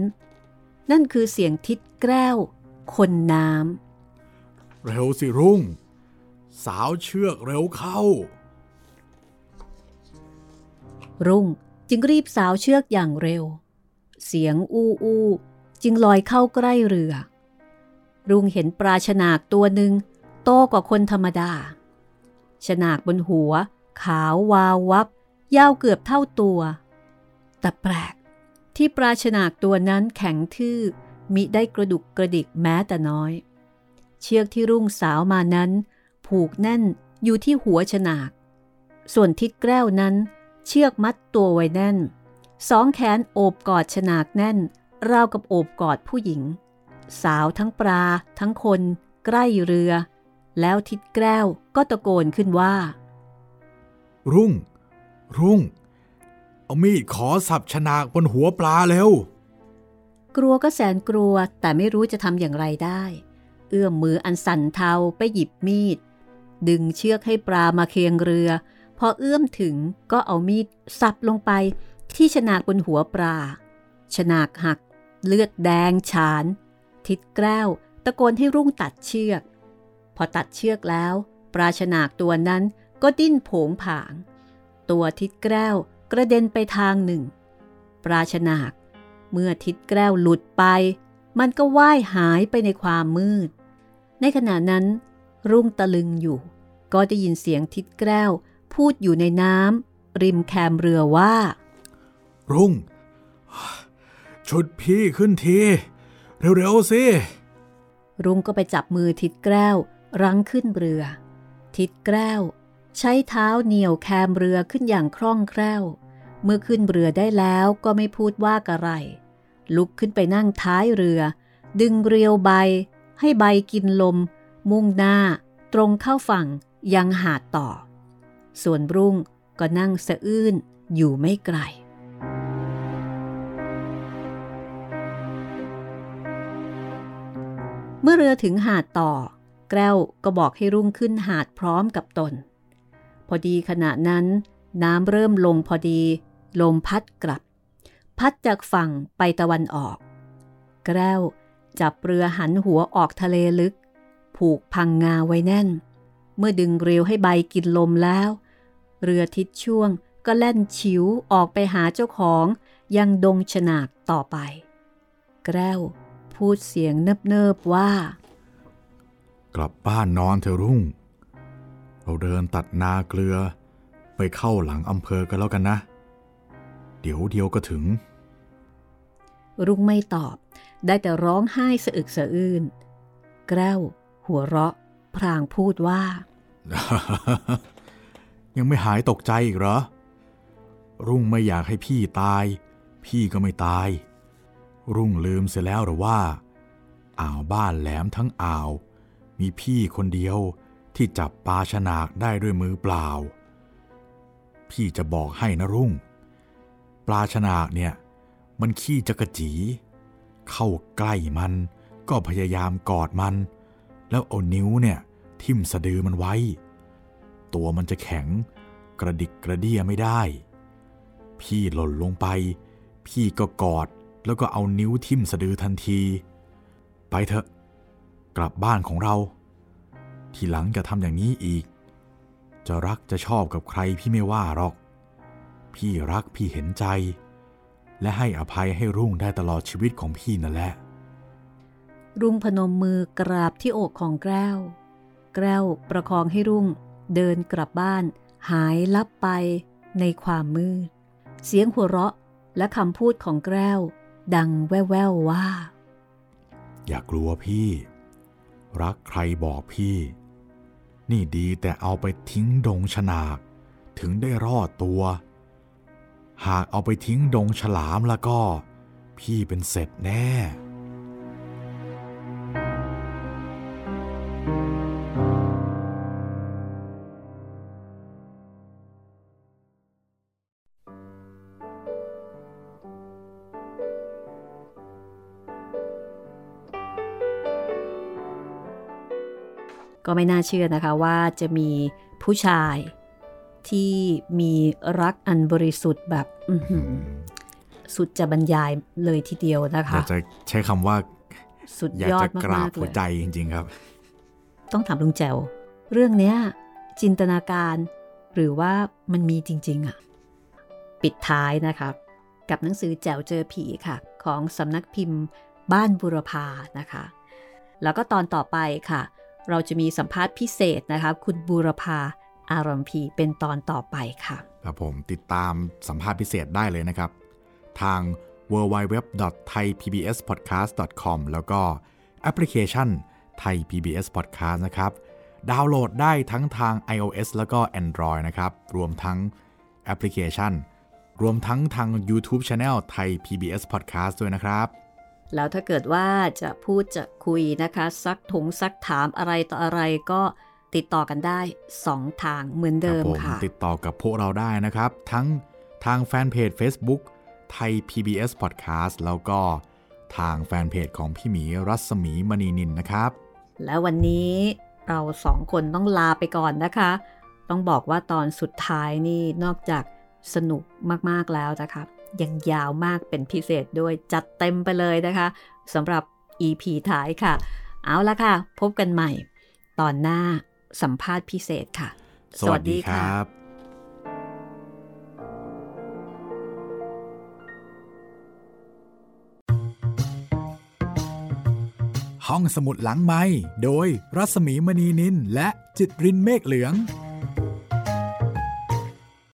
นั่นคือเสียงทิดแกล้ว คนน้ำ
เร็วสิรุ่ง สาวเชือกเร็วเข้า
รุ่งจึงรีบสาวเชือกอย่างเร็ว เสียงอู้อู้จึงลอยเข้าใกล้เรือ รุ่งเห็นปลาฉนากตัวหนึ่งโตกว่าคนธรรมดา ฉนากบนหัว ขาววาววับ ยาวเกือบเท่าตัว แต่แปลกที่ปลาฉนากตัวนั้นแข็งทื่อ มิได้กระดุกกระดิกแม้แต่น้อย เชือกที่รุ่งสาวมานั้น ผูกแน่นอยู่ที่หัวฉนาก ส่วนทิศแก้วนั้น เชือกมัดตัวไว้แน่น สองแขนโอบกอดฉนากแน่น ราวกับโอบกอดผู้หญิง สาวทั้งปลา ทั้งคน ใกล้เรือ แล้วทิดแก้วก็ตะโกนขึ้นว่า
รุ่ง รุ่ง เอามีดขอสับชนากบนหัวปลาเร็ว
กลัวก็แสนกลัวแต่ไม่รู้จะทำอย่างไรได้ เอื้อมมืออันสั่นเทาไปหยิบมีด ดึงเชือกให้ปลามาเคียงเรือ พอเอื้อมถึงก็เอามีดสับลงไปที่ชนากบนหัวปลาชนากหัก เลือดแดงฉาน ทิดแก้วตะโกนให้รุ่งตัดเชือก พอตัดเชือกแล้วปราชนากตัวนั้นก็ดิ้นโผงผาง ตัวทิดแก้วกระเด็นไปทางหนึ่งปราชนาก เมื่อทิดแก้วหลุดไป มันก็ว่ายหายไปในความมืด ในขณะนั้น รุ่งตะลึงอยู่ ก็ได้ยินเสียงทิดแก้วพูดอยู่ในน้ำริมแคมเรือว่า
รุ่ง ชุดพี่ขึ้นที เร็วๆสิ
รุ่งก็ไปจับมือทิดแก้วรั้งขึ้นเรือ ทิดแก้วใช้เท้าเหนี่ยวแคมเรือขึ้นอย่างคล่องแคล่ว เมื่อขึ้นเรือได้แล้วก็ไม่พูดว่าอะไร ลุกขึ้นไปนั่งท้ายเรือ ดึงเรียวใบ ให้ใบกินลม มุ่งหน้า ตรงเข้าฝั่งยังหาดต่อ ส่วนรุ่งก็นั่งสะอื้นอยู่ไม่ไกล เมื่อเรือถึงหาดต่อ แก้วก็บอกให้รุ่งขึ้นหาดพร้อมกับตน พอดีขณะนั้น น้ำเริ่มลงพอดี ลมพัดกลับ พัดจากฝั่งไปตะวันออก แก้วจับเรือหันหัวออกทะเลลึก ผูกพังงาไว้แน่น เมื่อดึงเร็วให้ใบกินลมแล้ว เรือทิศช่วงก็แล่นชิวออกไปหาเจ้าของยังดงฉนากต่อไป แก้วพูดเสียงเนิบๆว่า
กลับบ้านนอนเธอรุ่ง เราเดินตัดนาเกลือ ไปเข้าหลังอำเภอกันแล้วกันนะ เดี๋ยวเดียวก็ถึง
รุ่งไม่ตอบ ได้แต่ร้องไห้สะอึกสะอื้นแกล้ว หัวเราะ พรางพูดว่า
ยังไม่หายตกใจอีกเหรอ รุ่งไม่อยากให้พี่ตาย พี่ก็ไม่ตาย รุ่งลืมเสียแล้วหรือว่า อ่าวบ้านแหลมทั้งอ่าว มีพี่คนเดียวที่จับปลาชนากได้ด้วยมือเปล่า พี่จะบอกให้นะรุ่ง ปลาชนากเนี่ย มันขี้จักระจี เข้าใกล้มันก็พยายามกอดมัน แล้วเอานิ้วเนี่ย ทิ่มสะดือมันไว้ ตัวมันจะแข็งกระดิกกระเดียไม่ได้ พี่หล่นลงไป พี่ก็กอดแล้วก็เอานิ้วทิ่มสะดือทันที ไปเถอะ กลับบ้านของเรา ทีหลังจะทำอย่างนี้อีก จะรักจะชอบกับใครพี่ไม่ว่าหรอก พี่รักพี่เห็นใจ และให้อภัยให้รุ่งได้ตลอดชีวิตของพี่นั่นแหละ
รุ่งพนมมือกราบที่อกของแก้ว แก้วประคองให้รุ่งเดินกลับบ้านหายลับไปในความมืด เสียงหัวเราะและคำพูดของแก้ว ดังแว่วๆว่า
อย่ากลัวพี่ รักใครบอกพี่ นี่ดีแต่เอาไปทิ้งดงฉนาก ถึงได้รอดตัว หากเอาไปทิ้งดงฉลามแล้วก็ พี่เป็นเสร็จแน่
ก็ไม่น่าเชื่อนะคะว่าจะมีผู้ชาย ที่มีรักอันบริสุทธิ์แบบอื้อหือสุดจะบรรยายเลยทีเดียวนะ
อ
คะ
ยากจะใช้คำว่า
สุด
อยาก
ยอ
จะ
ด
กรา
มา
บ
กๆเล
หัวยใจจริง ๆ ครับ
ต้องถามลุงแจว เรื่องเนี้ย จินตนาการ หรือว่ามันมีจริง ๆอะปิดท้ายนะคะกับหนังสือแจวเจอผีค่ะ ของสำนักพิมพ์บ้านบุรพานะคะ แล้วก็ตอนต่อไปค่ะ เราจะมีสัมภาษณ์พิเศษนะคะ คุณบูรพา อารมพี เป็นตอนต่อไปค่ะ
ครับผมติดตามสัมภาษณ์พิเศษได้เลยนะครับ ทาง www.thaipbspodcast.com แล้วก็แอปพลิเคชัน Thai PBS Podcast นะครับ ดาวน์โหลดได้ทั้งทาง iOS แล้วก็ Android นะครับ รวมทั้งแอปพลิเคชัน รวมทั้งทาง YouTube Channel Thai PBS Podcast ด้วยนะครับ
แล้วถ้าเกิดว่าจะพูดจะคุยนะคะ ซักถงซักถามอะไรต่ออะไรก็ ติดต่อกันได้ 2 ทางเหมือนเดิม
ครับผ
ค่ะ
ติดต่อกับพวกเราได้นะครับ ทั้งทางแฟนเพจ Facebook ไทย PBS Podcast แล้วก็ทางแฟนเพจของพี่หมีรัศมีมณีนินนะครับ
แล้ววันนี้เราสองคนต้องลาไปก่อนนะคะ ต้องบอกว่าตอนสุดท้ายนี่นอกจากสนุกมากๆแล้วนะคะยังยาวมากเป็นพิเศษด้วยจัดเต็มไปเลยนะคะสำหรับ EP ท้ายค่ะ เอาละค่ะ พบกันใหม่ ตอนหน้า สัมภาษณ์พิเศษค่ะ
สวัสดีครับห้องสมุดหลังไม้โดยรัศมีมณีนินและจิตรินเมฆเหลือง